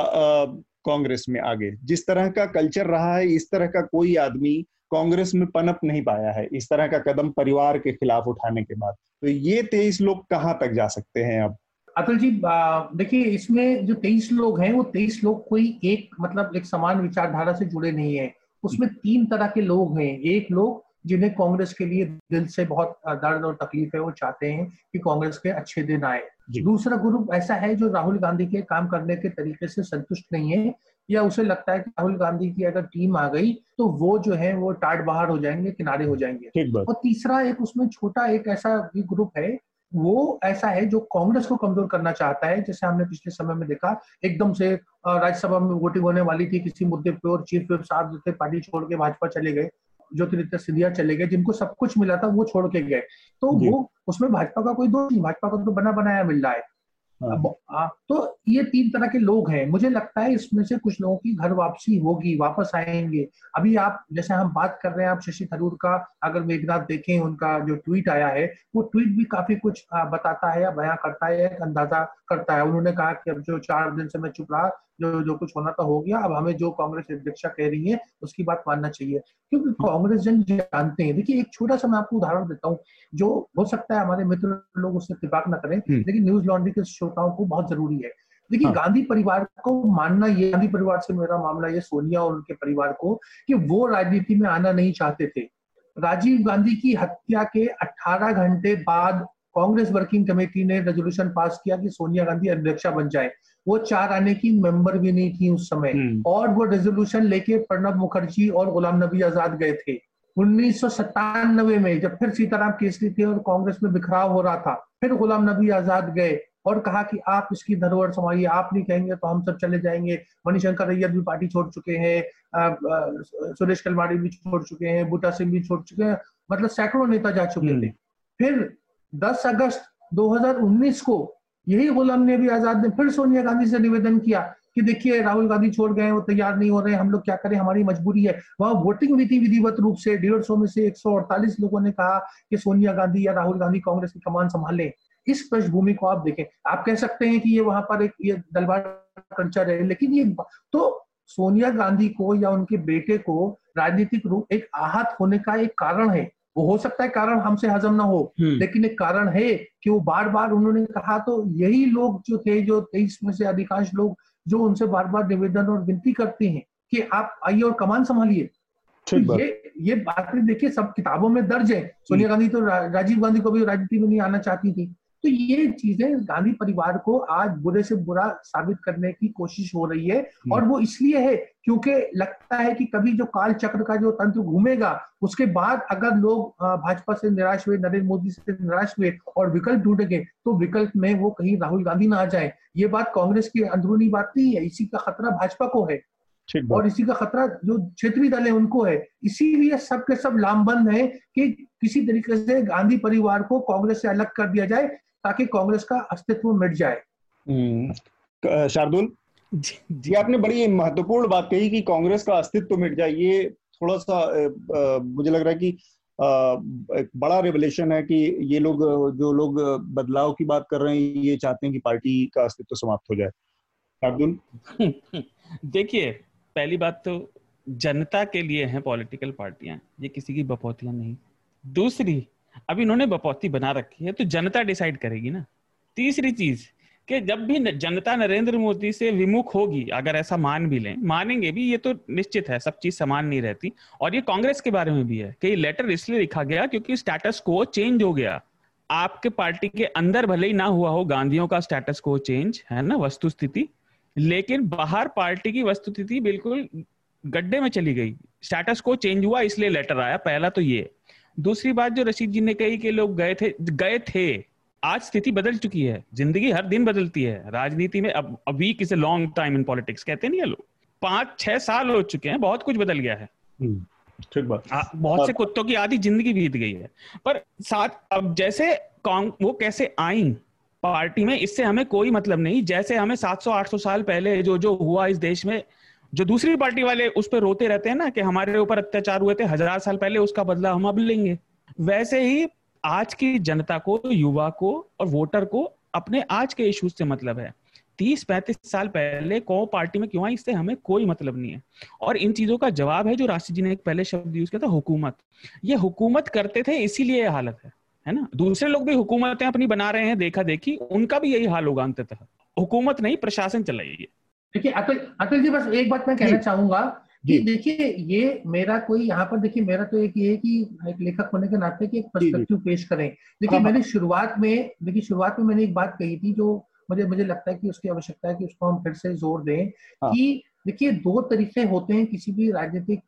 कांग्रेस में आगे? जिस तरह का कल्चर रहा है, इस तरह का कोई आदमी कांग्रेस में पनप नहीं पाया है इस तरह का कदम परिवार के खिलाफ उठाने के बाद। तो ये तेईस लोग कहाँ तक जा सकते हैं अब?
अतुल जी देखिए इसमें जो तेईस लोग हैं वो तेईस लोग कोई एक मतलब एक समान विचारधारा से जुड़े नहीं है। उसमें तीन तरह के लोग हैं। एक लोग जिन्हें कांग्रेस के लिए दिल से बहुत दर्द और तकलीफ़ है वो चाहते हैं कि कांग्रेस के अच्छे दिन आए। दूसरा ग्रुप ऐसा है जो राहुल गांधी के काम करने के तरीके से संतुष्ट नहीं है। या उसे लगता है कि राहुल गांधी की अगर टीम आ गई तो वो जो है वो टाट बाहर हो जाएँगे किनारे हो जाएँगे। और तीसरा एक उसमें छोटा एक ऐसा भी ग्रुप है वो ऐसा है जो कांग्रेस को कमज़ोर करना चाहता है। जैसे हमने पिछले समय में देखा एकदम से राज्यसभा में वोटिंग होने वाली थी किसी मुद्दे पे और चीफ विप साहब जो थे पार्टी छोड़ के भाजपा चले गए ज्योतिरित्य सिंधिया चले गए जिनको सब कुछ मिला था वो छोड़ के गए। तो वो उसमें भाजपा का कोई दोष नहीं भाजपा का तो बना बनाया मिल रहा है। तो ये तीन तरह के लोग हैं। मुझे लगता है इसमें से कुछ लोगों की घर वापसी होगी, वापस आएँगे। अभी आप, जैसे हम बात कर रहे हैं, आप शशि थरूर का, अगर मेघनाथ देखें उनका जो ट्वीट आया है, वो ट्वीट भी काफ़ी कुछ बताता है या बयां करता है अंदाज़ा करता है। उन्होंने कहा कि अब जो चार दिन से मैं चुप रहा जो जो कुछ होना था हो गया। अब हमें जो कांग्रेस अध्यक्षा कह रही है उसकी बात मानना चाहिए। क्योंकि कांग्रेस जन जानते हैं। देखिए एक छोटा सा मैं आपको उदाहरण देता हूँ। जो हो सकता है हमारे मित्र लोग उससे इतफाक न करें हम्म। लेकिन न्यूज़ लॉन्ड्री के श्रोताओं को बहुत ज़रूरी है। देखिए हाँ। गांधी परिवार को मानना ये गांधी परिवार से मेरा मामला ये सोनिया और उनके परिवार को कि वो राजनीति में आना नहीं चाहते थे। राजीव गांधी की हत्या के 18 घंटे बाद कांग्रेस वर्किंग कमेटी ने रेजोल्यूशन पास किया कि सोनिया गांधी अध्यक्षा बन जाए। वो चार आने की मेंबर भी नहीं थी उस समय। हम्म। और वो रेजोल्यूशन लेके प्रणब मुखर्जी और गुलाम नबी आज़ाद गए थे। उन्नीस सौ सत्तानबे में जब फिर सीताराम केसरी थे और कांग्रेस में बिखराव हो रहा था फिर गुलाम नबी आज़ाद गए और कहा कि आप इसकी धरोहर संभालिए आप नहीं कहेंगे तो हम सब चले जाएँगे। मणिशंकर अय्यर भी पार्टी छोड़ चुके हैं सुरेश कलमाड़ी भी छोड़ चुके हैं बूटा सिंह भी छोड़ चुके हैं मतलब सैकड़ों नेता जा चुके हम्म। थे। फिर 10 अगस्त 2019 को यही गुलाम नबी आज़ाद ने फिर सोनिया गांधी से निवेदन किया कि देखिए, राहुल गांधी छोड़ गए, वो तैयार नहीं हो रहे, हम लोग क्या करें, हमारी मजबूरी है। वहाँ वोटिंग हुई थी विधिवत रूप से डेढ़ सौ में से एक सौ अड़तालीस लोगों ने कहा कि सोनिया गांधी या राहुल गांधी कांग्रेस की कमान संभाले। इस पृष्ठभूमि को आप देखें, आप कह सकते हैं कि ये वहाँ पर एक, ये दलबार कल्चर है, लेकिन ये तो सोनिया गांधी को या उनके बेटे को राजनीतिक रूप, एक आहत होने का एक कारण है। वो हो सकता है कारण हमसे हजम ना हो हम्म। लेकिन एक कारण है कि वो बार बार उन्होंने कहा तो यही लोग जो थे जो तेईस में से अधिकांश लोग जो उनसे बार बार निवेदन और विनती करते हैं कि आप आइए और कमान संभालिए। तो ये ये बातें देखिए सब किताबों में दर्ज है। सोनिया गांधी तो रा, राजीव गांधी को भी राजनीति में नहीं आना चाहती थी। तो ये चीज़ें गांधी परिवार को आज बुरे से बुरा साबित करने की कोशिश हो रही है हम्म। और वो इसलिए है क्योंकि लगता है कि कभी जो काल चक्र का जो तंत्र घूमेगा उसके बाद अगर लोग भाजपा से निराश हुए नरेंद्र मोदी से निराश हुए और विकल्प ढूंढेंगे तो विकल्प में वो कहीं राहुल गांधी ना आ जाए। ये बात कांग्रेस की अंदरूनी बात नहीं है इसी का खतरा भाजपा को है। और इसी का खतरा जो क्षेत्रीय दल है उनको है। इसीलिए सब के सब लामबंद है कि किसी तरीके से गांधी परिवार को कांग्रेस से अलग कर दिया जाए। ताकि कांग्रेस का अस्तित्व मिट जाए।
हम्म। शार्दुल? जी आपने बड़ी महत्वपूर्ण बात कही कि कांग्रेस का अस्तित्व मिट जाए। ये थोड़ा सा आ, मुझे लग रहा है कि आ, एक बड़ा रेवलेशन है कि ये लोग जो लोग बदलाव की बात कर रहे हैं ये चाहते हैं कि पार्टी का अस्तित्व समाप्त हो जाए। शार्दुल?
देखिए पहली बात तो जनता के लिए हैं पॉलिटिकल पार्टियाँ। ये किसी की बपौतियाँ नहीं। दूसरी अब इन्होंने बपौती बना रखी है तो जनता डिसाइड करेगी ना। तीसरी चीज़, कि जब भी जनता नरेंद्र मोदी से विमुख होगी, अगर ऐसा मान भी लें, मानेंगे भी, ये तो निश्चित है, सब चीज़ समान नहीं रहती। और ये कांग्रेस के बारे में भी है, कि ये लेटर इसलिए लिखा गया क्योंकि स्टेटस को चेंज हो गया। आपके पार्टी के अंदर भले ही ना हुआ हो, गांधियों का स्टेटस को चेंज है ना वस्तु स्थिति लेकिन बाहर पार्टी की वस्तु स्थिति बिल्कुल गड्ढे में चली गई। स्टेटस को चेंज हुआ, इसलिए लेटर आया, पहला तो ये। दूसरी बात जो रशीद जी ने कही कि लोग गए थे गए थे आज स्थिति बदल चुकी है ज़िंदगी हर दिन बदलती है राजनीति में अब अभी किसे लॉन्ग टाइम इन पॉलिटिक्स कहते नहीं है लोग? पाँच छह साल हो चुके हैं बहुत कुछ बदल गया है।
हम्म, ठीक बात।
आ, बहुत से कुत्तों की आधी ज़िंदगी बीत गई है। पर साथ अब जैसे वो कैसे आई पार्टी में इससे हमें कोई मतलब नहीं जैसे हमें 700-800 साल पहले जो जो हुआ इस देश में जो दूसरी पार्टी वाले उस पर रोते रहते हैं ना कि हमारे ऊपर अत्याचार हुए थे, हज़ार साल पहले उसका बदला हम अब लेंगे। वैसे ही आज की जनता को, युवा को और वोटर को अपने आज के इश्यूज़ से मतलब है। तीस, पैंतीस साल पहले कौ पार्टी में क्यों आई, इससे हमें कोई मतलब नहीं है। और इन चीज़ों का जवाब है जो राशि जी ने एक पहले शब्द यूज़ किया था, हुकूमत। ये हुकूमत करते थे, इसीलिए हालत है है ना? दूसरे लोग भी हुकूमतें अपनी बना रहे हैं, देखा देखी, उनका भी यही हाल होगा अंततः। हुकूमत नहीं, प्रशासन चलाइए।
देखिए अतुल अतुल जी बस एक बात मैं कहना चाहूँगा कि देखिए ये मेरा कोई यहाँ पर देखिए मेरा तो एक ये है कि एक लेखक होने के नाते कि एक पर्सपेक्टिव पेश करें। देखिए हाँ, हाँ। मैंने शुरुआत में देखिए शुरुआत में मैंने एक बात कही थी जो मुझे मुझे लगता है कि उसकी आवश्यकता है कि उसको हम फिर से ज़ोर दें हाँ। कि देखिए दो तरीके होते हैं किसी भी राजनीतिक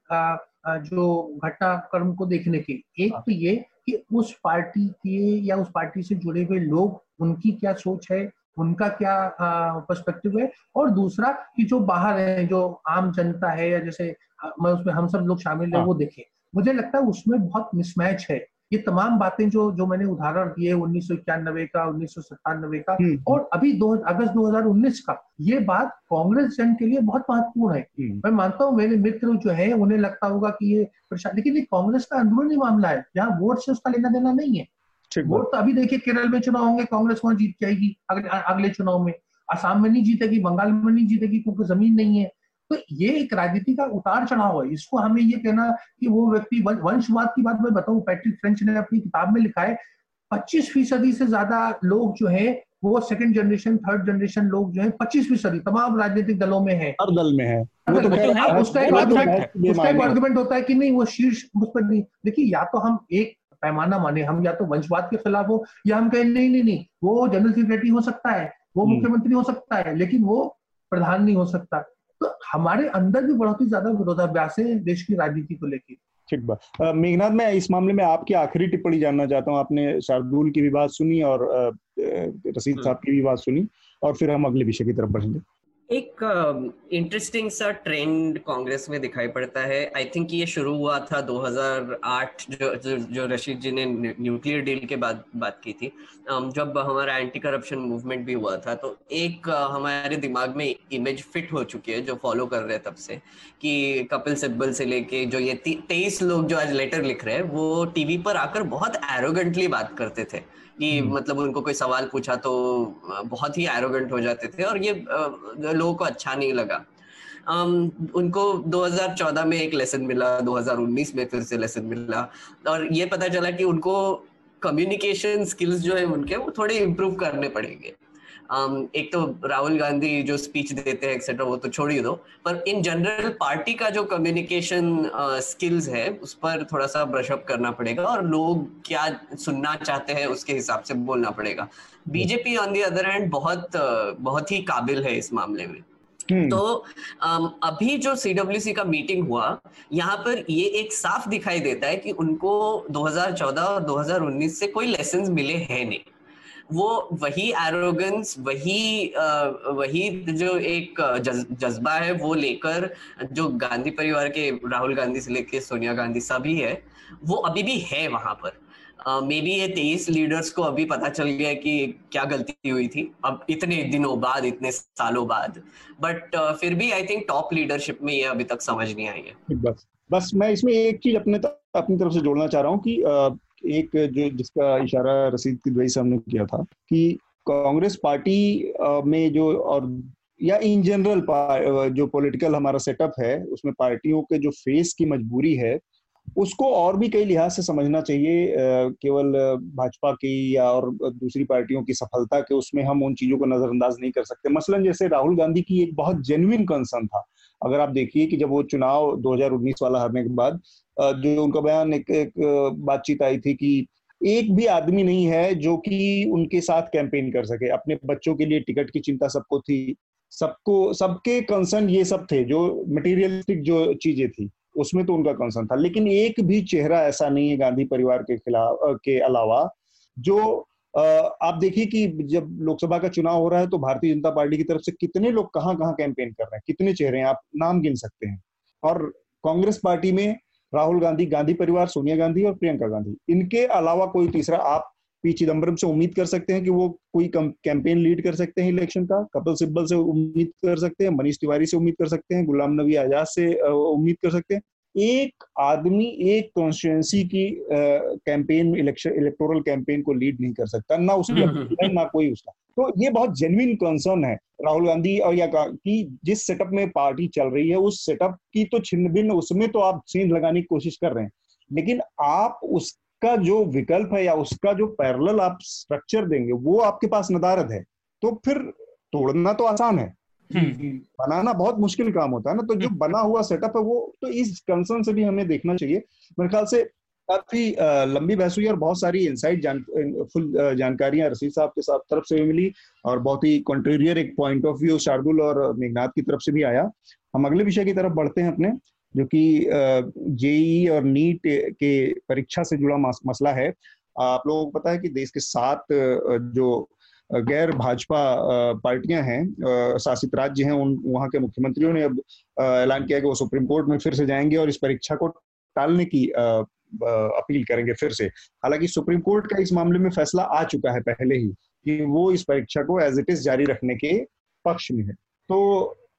जो घटनाक्रम को देखने के। एक तो ये कि उस पार्टी के या उस पार्टी से जुड़े हुए लोग उनकी क्या सोच है उनका क्या पर्सपेक्टिव है और दूसरा कि जो बाहर है जो आम जनता है या जैसे मैं उसमें हम सब लोग शामिल है हाँ। वो देखें मुझे लगता है उसमें बहुत मिसमैच है ये तमाम बातें जो जो मैंने उदाहरण दिए उन्नीस सौ इक्यानबे का उन्नीस सौ सत्तानबे का हम्म। और अभी दो अगस्त 2019 का ये बात कांग्रेस जन के लिए बहुत महत्वपूर्ण है हम्म। मैं मानता हूँ मेरे मित्र जो है उन्हें लगता होगा कि ये लेकिन ये कांग्रेस का अंदरूनी मामला है जहाँ वोट से उसका लेना देना नहीं है वोट तो अभी देखिए केरल में चुनाव होंगे कांग्रेस वहाँ जीत जाएगी अगले अगले चुनाव में। असम में नहीं जीतेगी बंगाल में नहीं जीतेगी क्योंकि ज़मीन नहीं है। तो ये एक राजनीति का उतार चढ़ाव है। इसको हमें ये कहना कि वो व्यक्ति वंशवाद की बात मैं बताऊँ पैट्रिक फ्रेंच ने अपनी किताब में लिखा है पच्चीस फ़ीसदी से ज़्यादा लोग जो है वो सेकंड जनरेशन थर्ड जनरेशन लोग जो है पच्चीस फ़ीसदी तमाम राजनीतिक दलों में है।
हर दल में है।
वो तो उसका एक आर्गुमेंट उसका एक आर्गुमेंट होता है कि नहीं वो शीर्ष उस पर नहीं। देखिए या तो हम एक पैमाना माने हम या तो वंशवाद के खिलाफ हो या हम कहें नहीं नहीं नहीं वो जनरल सेक्रेटरी हो सकता है वो हम्म। मुख्यमंत्री हो सकता है लेकिन वो प्रधान नहीं हो सकता। तो हमारे अंदर भी बहुत ही ज़्यादा विरोधाभ्यास है देश की राजनीति को लेकर
ठीक बात। मेघनाथ मैं इस मामले में आपकी आखिरी टिप्पणी जानना चाहता हूँ। आपने शार्दुल की भी बात सुनी और रसीद साहब की भी बात सुनी और फिर हम अगले विषय की तरफ़ बढ़ेंगे।
एक इंटरेस्टिंग सा ट्रेंड कांग्रेस में दिखाई पड़ता है। आई थिंक ये शुरू हुआ था 2008 जो जो, जो रशीद जी ने न्यूक्लियर डील के बाद बात की थी। जब हमारा एंटी करप्शन मूवमेंट भी हुआ था तो एक हमारे दिमाग में इमेज फिट हो चुकी है जो फॉलो कर रहे हैं तब से कि कपिल सिब्बल से लेके जो ये तेईस लोग जो आज लेटर लिख रहे हैं वो टीवी पर आकर बहुत एरोगेंटली बात करते थे। कि हम्म। मतलब उनको कोई सवाल पूछा तो बहुत ही एरोगेंट हो जाते थे और ये लोगों को अच्छा नहीं लगा um, उनको 2014 में एक लेसन मिला 2019 में फिर से लेसन मिला और ये पता चला कि उनको कम्युनिकेशन स्किल्स जो है उनके वो थोड़े इम्प्रूव करने पड़ेंगे um, एक तो राहुल गांधी जो स्पीच देते हैं एक्सेट्रा वो तो छोड़ ही दो। पर इन जनरल पार्टी का जो कम्युनिकेशन स्किल्स uh, है उस पर थोड़ा सा ब्रशअप करना पड़ेगा और लोग क्या सुनना चाहते हैं उसके हिसाब से बोलना पड़ेगा। BJP on the other hand बहुत uh, बहुत ही काबिल है इस मामले में। हम्म। तो um, अभी जो सीडब्ल्यूसी का मीटिंग हुआ यहाँ पर ये एक साफ़ दिखाई देता है कि उनको 2014 और 2019 से कोई लेसन मिले हैं नहीं। वो वही एरोगेंस वही वही जो एक जज्बा है वो लेकर जो गांधी परिवार के राहुल गांधी से लेकर सोनिया गांधी सभी है वो अभी भी है वहाँ पर। मे बी ये तेईस लीडर्स को अभी पता चल गया कि क्या गलती हुई थी अब इतने दिनों बाद इतने सालों बाद। बट uh, फिर भी आई थिंक टॉप लीडरशिप में ये अभी तक समझ नहीं आई है।
बस बस मैं इसमें एक चीज़ अपने अपनी तरफ़ से जोड़ना चाह रहा हूँ कि एक जो जिसका इशारा रसीद की साहब ने किया था कि कांग्रेस पार्टी में जो और, या इन जनरल जो पॉलिटिकल हमारा सेटअप है, उसमें पार्टियों के जो फेस की मजबूरी है, उसको और भी कई लिहाज से समझना चाहिए केवल भाजपा की या और दूसरी पार्टियों की सफलता के उसमें हम उन चीज़ों को नजरअंदाज नहीं कर सकते। मसलन जैसे राहुल गांधी की एक बहुत जेन्युइन कंसर्न था। अगर आप देखिए कि जब वो चुनाव 2019 वाला हारने के बाद जो उनका बयान एक, एक बातचीत आई थी कि एक भी आदमी नहीं है जो कि उनके साथ कैंपेन कर सके। अपने बच्चों के लिए टिकट की चिंता सबको थी। सबको सबके कंसर्न ये सब थे जो मटेरियलिस्टिक जो चीज़ें थी उसमें तो उनका कंसर्न था। लेकिन एक भी चेहरा ऐसा नहीं है गांधी परिवार के खिलाफ के अलावा जो आप देखिए कि जब लोकसभा का चुनाव हो रहा है तो भारतीय जनता पार्टी की तरफ़ से कितने लोग कहाँ कहाँ कैंपेन कर रहे हैं कितने चेहरे हैं आप नाम गिन सकते हैं। और कांग्रेस पार्टी में राहुल गांधी गांधी परिवार, सोनिया गांधी और प्रियंका गांधी। इनके अलावा कोई तीसरा, आप पी चिदम्बरम से उम्मीद कर सकते हैं कि वो कोई कैंपेन लीड कर सकते हैं इलेक्शन का। कपिल सिब्बल से उम्मीद कर सकते हैं, मनीष तिवारी से उम्मीद कर सकते हैं, गुलाम नबी आज़ाद से उम्मीद कर सकते हैं। एक आदमी एक कॉन्स्टिट्युएंसी की कैंपेन इलेक्शन इलेक्टोरल कैंपेन को लीड नहीं कर सकता ना उसकी हम्म, हम्म। ना कोई उसका तो ये बहुत जेन्युइन कंसर्न है राहुल गांधी और या कि जिस सेटअप में पार्टी चल रही है उस सेटअप की तो छिन्न भिन्न उसमें तो आप सेंध लगाने की कोशिश कर रहे हैं लेकिन आप उसका जो विकल्प है या उसका जो पैरल आप स्ट्रक्चर देंगे वो आपके पास नदारद है तो फिर तोड़ना तो आसान है। बनाना बहुत मुश्किल काम होता है ना तो जो हम्म। बना हुआ सेटअप है वो तो इस कंसर्न से भी हमें देखना चाहिए। मेरे ख्याल से काफ़ी लंबी बहस हुई और बहुत सारी इनसाइट जान फुल जानकारियाँ रसीद साहब के साथ तरफ़ से भी मिली और बहुत ही कॉन्ट्रेरियर एक पॉइंट ऑफ़ व्यू शार्दुल और मेघनाथ की तरफ़ से भी आया। हम अगले विषय की तरफ़ बढ़ते हैं अपने जो कि जेई और नीट के परीक्षा से जुड़ा मसला है। आप लोगों को पता है कि देश के सात जो गैर भाजपा पार्टियाँ हैं शासित राज्य हैं उन वहाँ के मुख्यमंत्रियों ने अब ऐलान किया कि वो सुप्रीम कोर्ट में फिर से जाएँगे और इस परीक्षा को टालने की अपील करेंगे फिर से हालाँकि सुप्रीम कोर्ट का इस मामले में फैसला आ चुका है पहले ही कि वो इस परीक्षा को एज इट इज़ जारी रखने के पक्ष में है तो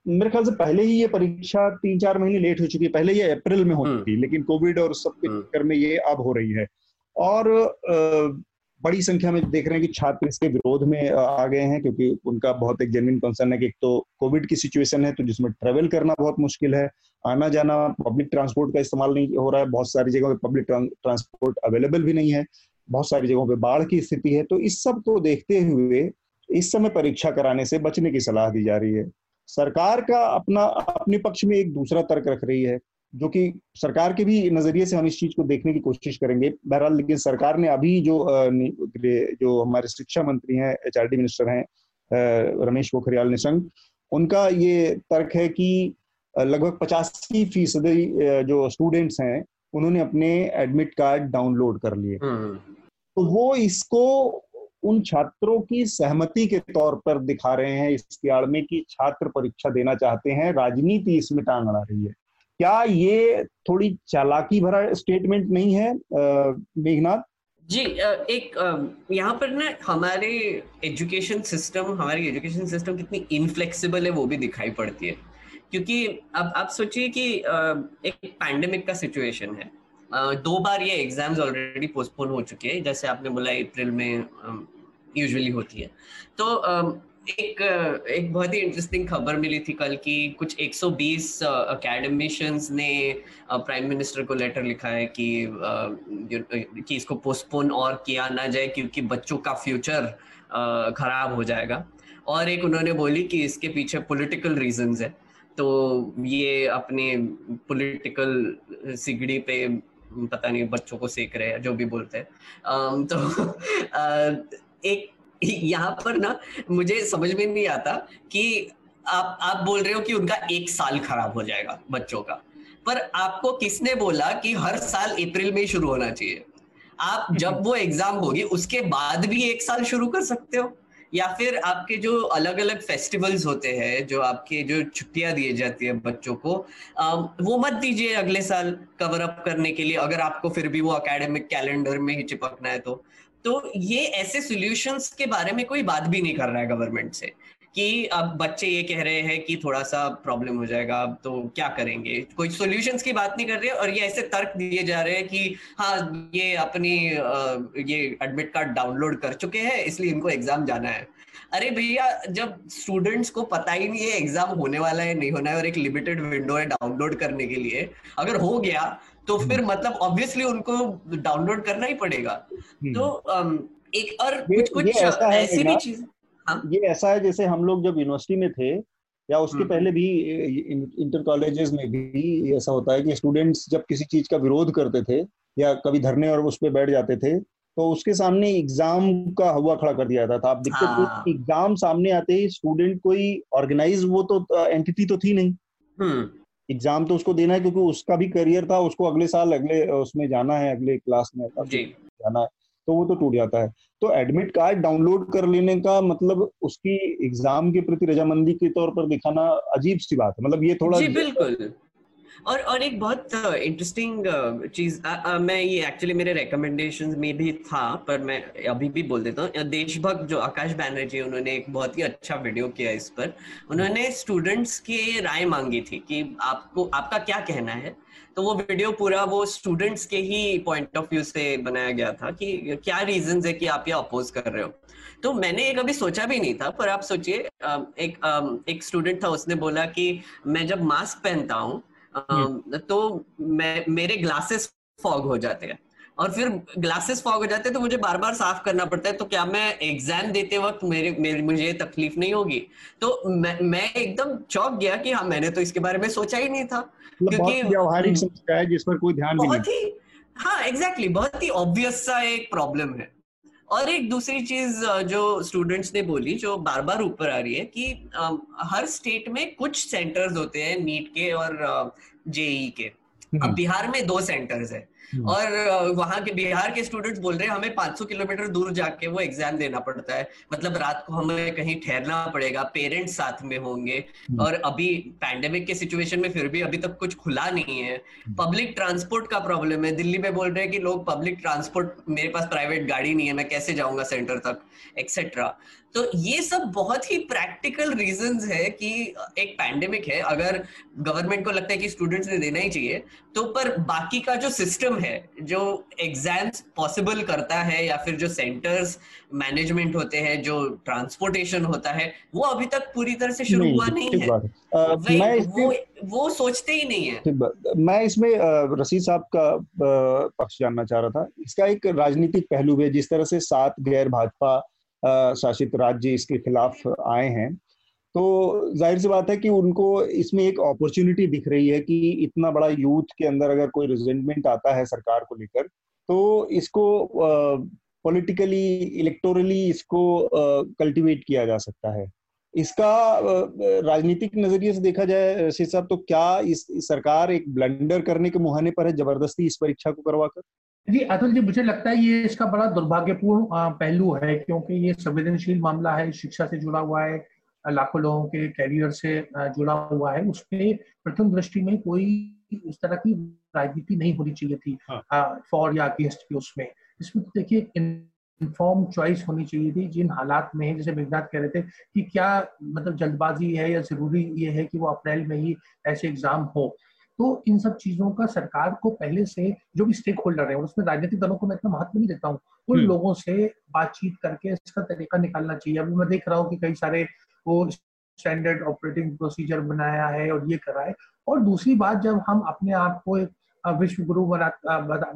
मेरे ख्याल से पहले ही ये परीक्षा तीन चार महीने लेट हो चुकी है पहले ये अप्रैल में होती थी हम्म। लेकिन कोविड और सब के हम्म। चक्कर में ये अब हो रही है और बड़ी संख्या में देख रहे हैं कि छात्र इसके विरोध में आ गए हैं क्योंकि उनका बहुत एक जेन्युइन कंसर्न है कि एक तो कोविड की सिचुएशन है तो जिसमें ट्रेवल करना बहुत मुश्किल है, आना जाना पब्लिक ट्रांसपोर्ट का इस्तेमाल नहीं हो रहा है, बहुत सारी जगहों पे पब्लिक ट्रांसपोर्ट अवेलेबल भी नहीं है, बहुत सारी जगहों पे बाढ़ की स्थिति है तो इस सबको देखते हुए, इस समय परीक्षा कराने से बचने की सलाह दी जा रही है। सरकार का अपना, अपने पक्ष में एक दूसरा तर्क रख रही है जो कि सरकार के भी नज़रिए से हम इस चीज़ को देखने की कोशिश करेंगे। बहरहाल लेकिन सरकार ने अभी जो जो हमारे शिक्षा मंत्री हैं एच मिनिस्टर हैं रमेश पोखरियाल निशंक उनका ये तर्क है कि लगभग पचासी फ़ीसदी जो स्टूडेंट्स हैं उन्होंने अपने एडमिट कार्ड डाउनलोड कर लिए। हम्म। तो वो इसको उन छात्रों की सहमति के तौर पर दिखा रहे हैं इसके आड़ में कि छात्र परीक्षा देना चाहते हैं राजनीति इसमें टांग अड़ा रही है। क्या ये थोड़ी चालाकी भरा स्टेटमेंट नहीं है मेघनाथ?
जी एक यहाँ पर ना हमारे एजुकेशन सिस्टम हमारी एजुकेशन सिस्टम कितनी इनफ्लेक्सिबल है वो भी दिखाई पड़ती है। क्योंकि अब आप सोचिए कि एक पैंडेमिक का सिचुएशन है। दो बार ये एग्ज़ाम्स ऑलरेडी पोस्टपोन हो चुके हैं, जैसे आपने बोला अप्रैल में यूजुअली होती है। तो एक एक बहुत ही इंटरेस्टिंग खबर मिली थी कल की कुछ 120 अकेडमिशियंस ने प्राइम मिनिस्टर को लेटर लिखा है कि कि इसको पोस्टपोन और किया ना जाए क्योंकि बच्चों का फ्यूचर खराब हो जाएगा। और एक उन्होंने बोली कि इसके पीछे पॉलिटिकल रीजंस है। तो ये अपने पॉलिटिकल सिगड़ी पे, पता नहीं, बच्चों को सेक रहे हैं, जो भी बोलते हैं। तो एक यहाँ पर ना मुझे समझ में नहीं आता कि आप आप बोल रहे हो कि उनका एक साल खराब हो जाएगा बच्चों का। पर आपको किसने बोला कि हर साल अप्रैल में शुरू होना चाहिए? आप जब वो एग्ज़ाम होगी उसके बाद भी एक साल शुरू कर सकते हो? या फिर आपके जो अलग अलग फेस्टिवल्स होते हैं जो आपके जो छुट्टियाँ दी जाती है बच्चों को वो मत दीजिए अगले साल कवर अप करने के लिए। अगर आपको फिर भी वो अकेडमिक कैलेंडर में ही चिपकना है तो। तो ये ऐसे सॉल्यूशंस के बारे में कोई बात भी नहीं कर रहा है गवर्नमेंट से कि अब बच्चे ये कह रहे हैं कि थोड़ा सा प्रॉब्लम हो जाएगा, अब तो क्या करेंगे? कोई सॉल्यूशंस की बात नहीं कर रहे और ये ऐसे तर्क दिए जा रहे हैं कि हाँ ये अपनी ये एडमिट कार्ड डाउनलोड कर चुके हैं, इसलिए इनको एग्ज़ाम जाना है। अरे भैया, जब स्टूडेंट्स को पता ही नहीं है एग्ज़ाम होने वाला है, नहीं होना है और एक लिमिटेड विंडो है डाउनलोड करने के लिए, अगर हो गया तो हम्म। फिर मतलब ऑब्वियसली उनको डाउनलोड करना ही पड़ेगा हम्म। तो एक और कुछ कुछ ऐसी भी चीज़
हाँ? ये ऐसा है जैसे हम लोग जब यूनिवर्सिटी में थे या उसके हम्म। पहले भी इंटर कॉलेजेस में भी ऐसा होता है कि स्टूडेंट्स जब किसी चीज़ का विरोध करते थे या कभी धरने और उस पर बैठ जाते थे तो उसके सामने एग्ज़ाम का हवा खड़ा कर दिया जाता था आप देखते हाँ। एग्ज़ाम सामने आते ही स्टूडेंट कोई ऑर्गेनाइज वो तो एंटिटी तो थी नहीं एग्ज़ाम तो उसको देना है क्योंकि उसका भी करियर था उसको अगले साल अगले उसमें जाना है अगले क्लास में जाना है तो वो तो टूट जाता है। तो एडमिट कार्ड डाउनलोड कर लेने का मतलब उसकी एग्ज़ाम के प्रति रजामंदी के तौर पर दिखाना अजीब सी बात है। मतलब ये थोड़ा
जी बिल्कुल। और और एक बहुत इंटरेस्टिंग uh, चीज़ uh, uh, मैं ये एक्चुअली मेरे रिकमेंडेशन में भी था पर मैं अभी भी बोल देता हूँ देशभक्त जो आकाश बैनर्जी उन्होंने एक बहुत ही अच्छा वीडियो किया इस पर। उन्होंने स्टूडेंट्स की राय मांगी थी कि आपको आपका क्या कहना है? तो वो वीडियो पूरा वो स्टूडेंट्स के ही पॉइंट ऑफ़ व्यू से बनाया गया था कि क्या रीजन है कि आप ये अपोज कर रहे हो? तो मैंने एक अभी सोचा भी नहीं था पर आप सोचिए एक एक स्टूडेंट था उसने बोला कि मैं जब मास्क पहनता हूँ तो मैं मेरे ग्लासेस फॉग हो जाते हैं। और फिर ग्लासेस फॉग हो जाते हैं तो मुझे बार बार साफ़ करना पड़ता है तो क्या मैं एग्ज़ाम देते वक्त मेरे, मेरे मुझे तकलीफ़ नहीं होगी? तो मैं मैं एकदम चौक गया कि हाँ मैंने तो इसके बारे में सोचा ही नहीं था
मतलब क्योंकि व्यवहारिक हम्म। समस्या है जिस पर कोई ध्यान
नहीं। ही हाँ एग्जैक्टली exactly, बहुत ही ऑब्वियस सा एक प्रॉब्लम है। और एक दूसरी चीज़ जो स्टूडेंट्स ने बोली जो बार बार ऊपर आ रही है कि हर स्टेट में कुछ सेंटर्स होते हैं नीट के और जेई के अब बिहार में दो सेंटर्स है हम्म। और वहाँ के बिहार के स्टूडेंट्स बोल रहे हैं हमें 500 किलोमीटर दूर जाके वो एग्ज़ाम देना पड़ता है। मतलब रात को हमें कहीं ठहरना पड़ेगा पेरेंट्स साथ में होंगे। हम्म। और अभी पैंडेमिक के सिचुएशन में फिर भी अभी तक कुछ खुला नहीं है। पब्लिक हम्म। ट्रांसपोर्ट का प्रॉब्लम है। दिल्ली में बोल रहे हैं कि लोग पब्लिक ट्रांसपोर्ट मेरे पास प्राइवेट गाड़ी नहीं है मैं कैसे जाऊँगा सेंटर तक? एक्सेट्रा तो ये सब बहुत ही प्रैक्टिकल रीजंस है कि एक पैंडेमिक है। अगर गवर्नमेंट को लगता है कि स्टूडेंट्स ने देना ही चाहिए तो पर बाकी का जो सिस्टम है जो एग्ज़ाम्स पॉसिबल करता है या फिर जो सेंटर्स मैनेजमेंट होते हैं जो ट्रांसपोर्टेशन होता है वो अभी तक पूरी तरह से शुरू हुआ नहीं है। आ, मैं वो वो सोचते ही नहीं है।
मैं इसमें रसीद साहब का पक्ष जानना चाह रहा था। इसका एक राजनीतिक पहलू है जिस तरह से सात गैर भाजपा शासित राज्य इसके खिलाफ आए हैं। तो ज़ाहिर सी बात है कि उनको इसमें एक अपॉर्चुनिटी दिख रही है कि इतना बड़ा यूथ के अंदर अगर कोई रिजेंटमेंट आता है सरकार को लेकर तो इसको पॉलिटिकली इलेक्टोरली इसको कल्टीवेट किया जा सकता है। इसका राजनीतिक नज़रिए से देखा जाए रशीद साहब तो क्या इस, सरकार एक ब्लंडर करने के मुहाने पर है ज़बरदस्ती इस परीक्षा को करवाकर?
जी अतुल जी मुझे लगता है ये इसका बड़ा दुर्भाग्यपूर्ण पहलू है क्योंकि ये संवेदनशील मामला है शिक्षा से जुड़ा हुआ है लाखों लोगों के कैरियर से जुड़ा हुआ है उसमें प्रथम दृष्टि में कोई इस तरह की राजनीति नहीं होनी चाहिए थी हाँ। फॉर या अगेंस्ट के उसमें इसमें तो देखिए इन्फॉर्म चॉइस होनी चाहिए थी जिन हालात में जैसे मेघनाथ कह रहे थे कि क्या मतलब जल्दबाजी है या ज़रूरी ये है कि वो अप्रैल में ही ऐसे एग्ज़ाम हो तो इन सब चीज़ों का सरकार को पहले से जो भी स्टेक होल्डर है और उसमें राजनीतिक दलों को मैं इतना महत्व नहीं देता हूँ। उन हम्म। लोगों से बातचीत करके इसका तरीका निकालना चाहिए। अभी मैं देख रहा हूँ कि कई सारे वो स्टैंडर्ड ऑपरेटिंग प्रोसीजर बनाया है और ये करा है। और दूसरी बात जब हम अपने आप को एक विश्व गुरु बना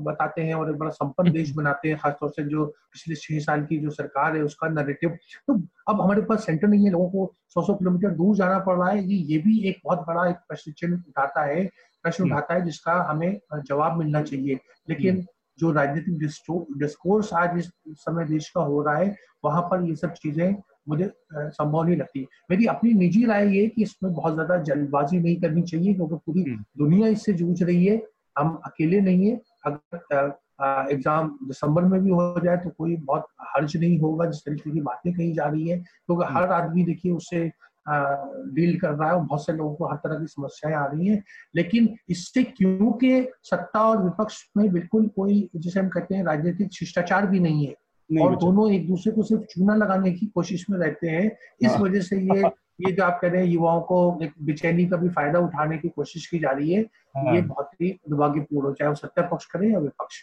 बताते हैं और एक बड़ा संपन्न देश बनाते हैं खासतौर से जो पिछले छह साल की जो सरकार है उसका नरेटिव तो अब हमारे पास सेंटर नहीं है लोगों को सौ सौ किलोमीटर दूर जाना पड़ रहा है। ये ये भी एक बहुत बड़ा एक प्रश्न चिन्ह उठाता है प्रश्न। उठाता है जिसका हमें जवाब मिलना चाहिए लेकिन हम्म। जो राजनीतिक डिस्कोर्स आज इस समय देश का हो रहा है वहाँ पर ये सब चीज़ें मुझे संभव नहीं लगती मेरी अपनी निजी राय ये कि इसमें बहुत ज़्यादा जल्दबाजी नहीं करनी चाहिए क्योंकि पूरी हम्म। दुनिया इससे जूझ रही है हम अकेले नहीं है अगर एग्ज़ाम दिसंबर में भी हो जाए तो कोई बहुत हर्ज नहीं होगा जिस तरीके की बातें कही जा रही है क्योंकि तो हर आदमी देखिए उससे डील कर रहा है और बहुत से लोगों को हर तरह की समस्याएँ आ रही हैं। लेकिन इससे क्योंकि सत्ता और विपक्ष में बिल्कुल कोई जिसे हम कहते हैं राजनीतिक शिष्टाचार भी नहीं है नहीं और दोनों एक दूसरे को सिर्फ़ चूना लगाने की कोशिश में रहते हैं इस हाँ। वजह से ये ये जो आप कह रहे हैं युवाओं को एक बेचैनी का भी फ़ायदा उठाने की कोशिश की जा रही है हाँ। ये बहुत ही दुर्भाग्यपूर्ण हो चाहे वो सत्ता पक्ष करे या विपक्ष।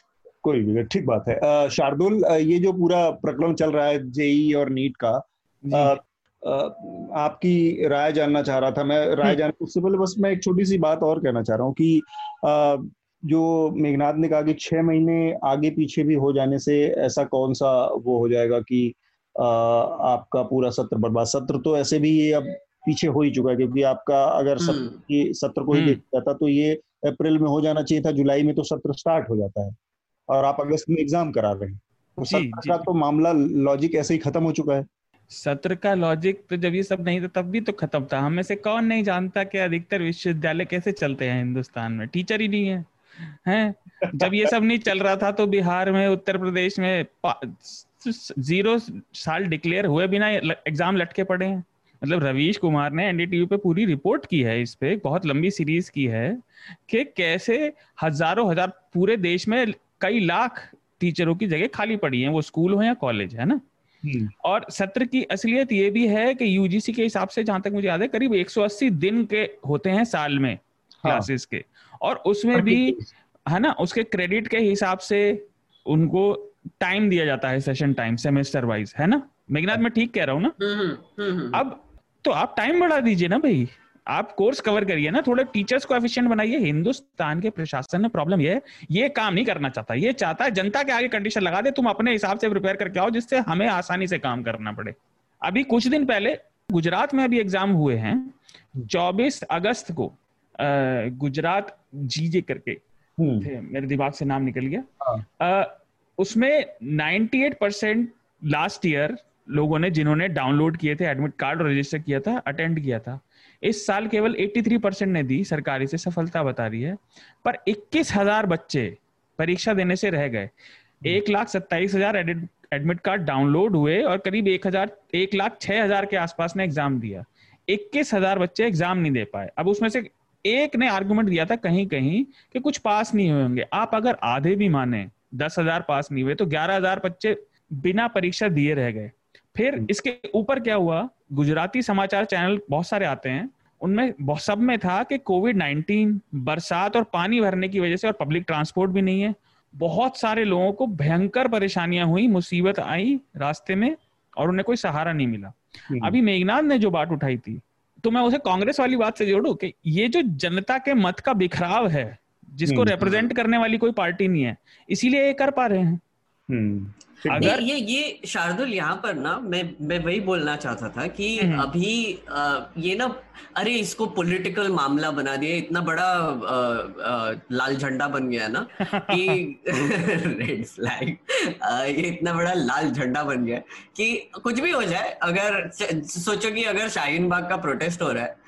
कोई भी ठीक बात है। शार्दुल ये जो पूरा प्रकरण चल रहा है जेई और नीट का आपकी राय जानना चाह रहा था मैं राय हम्म। जान उससे पहले बस मैं एक छोटी सी बात और कहना चाह रहा हूँ कि जो मेघनाथ ने कहा कि छह महीने आगे पीछे भी हो जाने से ऐसा कौन सा वो हो जाएगा कि आपका पूरा सत्र बर्बाद सत्र तो ऐसे भी ये अब पीछे हो ही चुका है क्योंकि आपका अगर सत्र हम्म। सत्र को ही हम्म। देखा जाता तो ये अप्रैल में हो जाना चाहिए था जुलाई में तो सत्र स्टार्ट हो जाता है और आप अगस्त में एग्ज़ाम करा रहे हैं तो सत्र का तो मामला लॉजिक ऐसे ही खत्म हो चुका है
सत्र का लॉजिक तो जब ये सब नहीं था, तब भी तो खत्म था। हमें से कौन नहीं जानता कि अधिकतर विश्वविद्यालय कैसे चलते हैं हिंदुस्तान में? टीचर ही नहीं है, हैं? जब ये सब नहीं चल रहा था तो बिहार में, उत्तर प्रदेश में ज़ीरो साल डिक्लेयर हुए बिना एग्ज़ाम लटके पड़े हैं। मतलब रवीश कुमार ने एनडीटीवी पे पूरी रिपोर्ट की है इस पे, बहुत लंबी सीरीज़ की है, कि कैसे हज़ारों, हज़ार पूरे देश में कई लाख टीचरों की जगह खाली पड़ी है। वो स्कूल हो या कॉलेज है ना। और सत्र की असलियत ये भी है कि यूजीसी के हिसाब से जहाँ तक मुझे याद है करीब 180 दिन के होते हैं साल में क्लासेस हाँ। के। और उसमें भी है। ना उसके क्रेडिट के हिसाब से उनको टाइम दिया जाता है सेशन टाइम सेमेस्टर वाइज है ना? मेघनाथ मैं ठीक कह रहा हूँ ना? हम्म, हम्म, अब तो आप टाइम बढ़ा दीजिए ना भाई। आप कोर्स कवर करिए ना थोड़े टीचर्स को एफिशिएंट बनाइए। हिंदुस्तान के प्रशासन में प्रॉब्लम ये है ये काम नहीं करना चाहता। ये चाहता है जनता के आगे कंडीशन लगा दे तुम अपने हिसाब से प्रिपेयर करके आओ जिससे हमें आसानी से काम करना पड़े। अभी कुछ दिन पहले गुजरात में अभी एग्ज़ाम हुए हैं। 24 अगस्त को गुजरात जीजे करके हम्म। थे मेरे दिमाग से नाम निकल गया। हाँ। उसमें 98 परसेंट लास्ट ईयर लोगों ने जिन्होंने डाउनलोड किए थे एडमिट कार्ड रजिस्टर किया था अटेंड किया था इस साल केवल 83 परसेंट ने दी सरकारी से सफलता बता रही है। पर इक्कीस हज़ार बच्चे परीक्षा देने से रह गए। एक लाख सत्ताईस हज़ार एडमिट कार्ड डाउनलोड हुए और करीब एक हज़ार एक लाख छह हज़ार के आसपास ने एग्ज़ाम दिया। इक्कीस हज़ार बच्चे एग्ज़ाम नहीं दे पाए। अब उसमें से एक ने आर्गुमेंट दिया था कहीं कहीं कि कुछ पास नहीं हुए होंगे। आप अगर आधे भी माने दस हज़ार पास नहीं हुए तो ग्यारह हज़ार बच्चे बिना परीक्षा दिए रह गए। फिर हम्म। इसके ऊपर क्या हुआ गुजराती समाचार चैनल बहुत सारे आते हैं उनमें सब में था कि कोविड नाइन्टीन बरसात और पानी भरने की वजह से और पब्लिक ट्रांसपोर्ट भी नहीं है बहुत सारे लोगों को भयंकर परेशानियाँ हुई मुसीबत आई रास्ते में और उन्हें कोई सहारा नहीं मिला हम्म। अभी मेघनाथ ने जो बात उठाई थी तो मैं उसे कांग्रेस वाली बात से जोड़ू कि ये जो जनता के मत का बिखराव है जिसको रिप्रेजेंट हम्म। करने वाली कोई पार्टी नहीं है इसीलिए ये कर पा रहे हैं
अगर ये ये शार्दुल यहाँ पर ना मैं मैं वही बोलना चाहता था कि हम्म। अभी आ, ये ना अरे इसको पॉलिटिकल मामला बना दिया इतना बड़ा आ, आ, लाल झंडा बन गया ना कि रेड फ्लैग ये इतना बड़ा लाल झंडा बन गया कि कुछ भी हो जाए अगर सोचो कि अगर शाहीन बाग का प्रोटेस्ट हो रहा है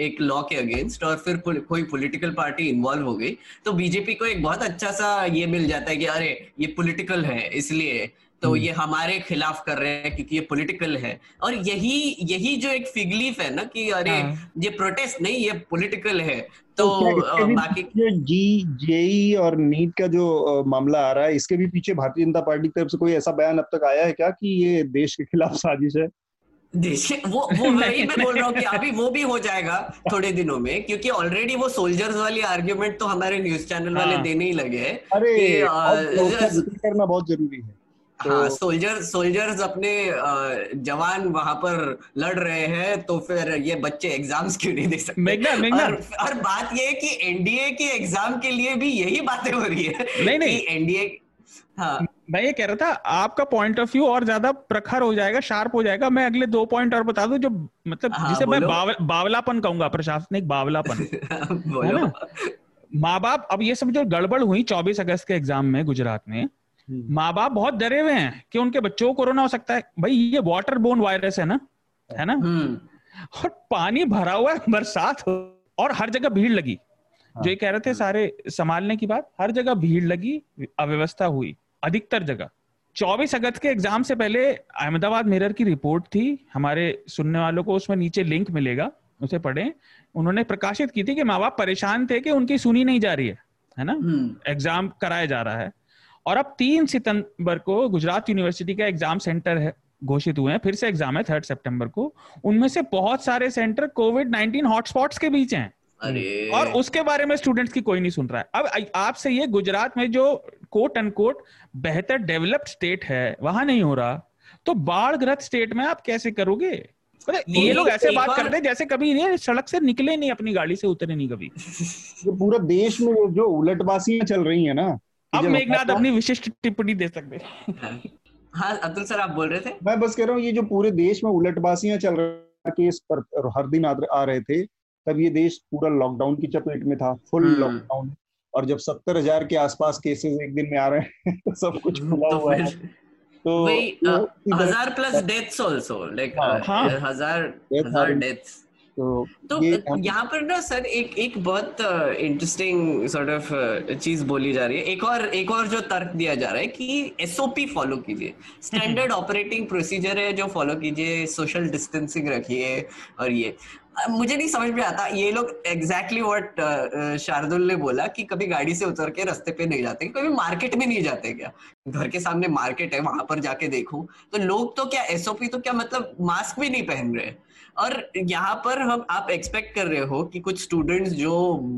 एक लॉ के अगेंस्ट और फिर कोई पॉलिटिकल पार्टी इन्वॉल्व हो गई तो बीजेपी को एक बहुत अच्छा सा ये मिल जाता है कि अरे ये पॉलिटिकल है इसलिए तो हम्म। ये हमारे खिलाफ कर रहे हैं क्योंकि ये पॉलिटिकल है और यही यही जो एक फिगलीफ है ना कि अरे हाँ। ये प्रोटेस्ट नहीं ये पॉलिटिकल है तो,
तो बाकी जो जी जेई और नीट का जो मामला आ रहा है इसके भी पीछे भारतीय जनता पार्टी की तरफ़ से कोई ऐसा बयान अब तक आया है क्या कि ये देश के खिलाफ साजिश है
वो वो वही मैं बोल रहा हूँ कि अभी वो भी हो जाएगा थोड़े दिनों में क्योंकि ऑलरेडी वो सोल्जर्स वाली आर्ग्यूमेंट तो हमारे न्यूज़ चैनल वाले हाँ। देने ही लगे हैं
करना बहुत ज़रूरी है
तो... हाँ सोल्जर सोल्जर्स अपने जवान वहाँ पर लड़ रहे हैं तो फिर ये बच्चे एग्ज़ाम्स क्यों नहीं दे सकते
मेघना, मेघना।
और, और बात ये है कि एनडीए के एग्ज़ाम के लिए भी यही बातें हो रही है
नहीं नहीं
एनडीए
हाँ मैं ये कह रहा था आपका पॉइंट ऑफ़ व्यू और ज़्यादा प्रखर हो जाएगा शार्प हो जाएगा। मैं अगले दो पॉइंट और बता दूँ जो मतलब हाँ, जिसे मैं बावल, बावलापन कहूँगा प्रशासनिक बावलापन। है ना? माँ बाप अब ये सब जो गड़बड़ हुई चौबीस अगस्त के एग्ज़ाम में गुजरात में। हम्म। माँ बाप बहुत डरे हुए हैं कि उनके बच्चों को कोरोना हो सकता है। भाई ये वाटर बोन वायरस है ना? है ना? हम्म। और पानी भरा हुआ है बरसात और हर जगह भीड़ लगी। जो ये कह रहे थे हाँ। सारे संभालने की बात हर जगह भीड़ लगी अव्यवस्था हुई। अधिकतर जगह। 24 अगस्त के एग्ज़ाम से पहले अहमदाबाद मिरर की रिपोर्ट थी। हमारे सुनने वालों को उसमें नीचे लिंक मिलेगा उसे पढ़े। उन्होंने प्रकाशित की थी कि माँ बाप परेशान थे कि उनकी सुनी नहीं जा रही है है ना? एग्ज़ाम हम्म। कराया जा रहा है। और अब तीन सितंबर को गुजरात यूनिवर्सिटी का एग्ज़ाम सेंटर है घोषित हुए हैं। फिर से एग्ज़ाम है थर्ड सितंबर को। उनमें से बहुत सारे सेंटर कोविड नाइनटीन हॉटस्पॉट्स के बीच हैं। अरे। और उसके बारे में स्टूडेंट्स की कोई नहीं सुन रहा है। अब आपसे ये गुजरात में जो कोट एंड कोट बेहतर डेवलप्ड स्टेट है वहाँ नहीं हो रहा। तो बाढ़ ग्रस्त स्टेट में आप कैसे करोगे? ये लोग ऐसे बात करते हैं जैसे कभी नहीं सड़क से निकले नहीं अपनी गाड़ी से उतरे नहीं कभी।
जो पूरा देश में जो उलटबासियाँ चल रही है ना
अब मेघनाथ अपनी विशिष्ट टिप्पणी दे सकते
हाँ। अब्दुल सर आप बोल रहे थे?
मैं बस कह रहा हूँ ये जो पूरे देश में उलटबासियाँ चल रही केस पर हर दिन आ रहे थे तब ये देश पूरा लॉकडाउन की चपेट में था फुल हम्म। लॉकडाउन और जब सत्तर हज़ार के आसपास केसेस एक दिन में आ रहे हैं तो सब कुछ
हम्म, खुला तो हुआ है। तो हज़ार प्लस डेथ्स आल्सो लाइक हज़ार हज़ार डेथ्स तो, तो यहाँ पर ना सर एक एक बहुत इंटरेस्टिंग सॉर्ट ऑफ़ चीज़ बोली जा रही है। एक और एक और जो तर्क दिया जा रहा है कि एसओपी फॉलो कीजिए। स्टैंडर्ड ऑपरेटिंग प्रोसीजर है जो फॉलो कीजिए सोशल डिस्टेंसिंग रखिए और ये। मुझे नहीं समझ में आता ये लोग एग्जैक्टली व्हाट शार्दुल ने बोला कि कभी गाड़ी से उतर के रास्ते पे नहीं जाते कभी मार्केट में नहीं जाते क्या? घर के सामने मार्केट है वहाँ पर जाके देखूँ। तो लोग तो क्या एसओपी तो क्या मतलब मास्क भी नहीं पहन रहे? और यहाँ पर हम आप एक्सपेक्ट कर रहे हो कि कुछ स्टूडेंट्स जो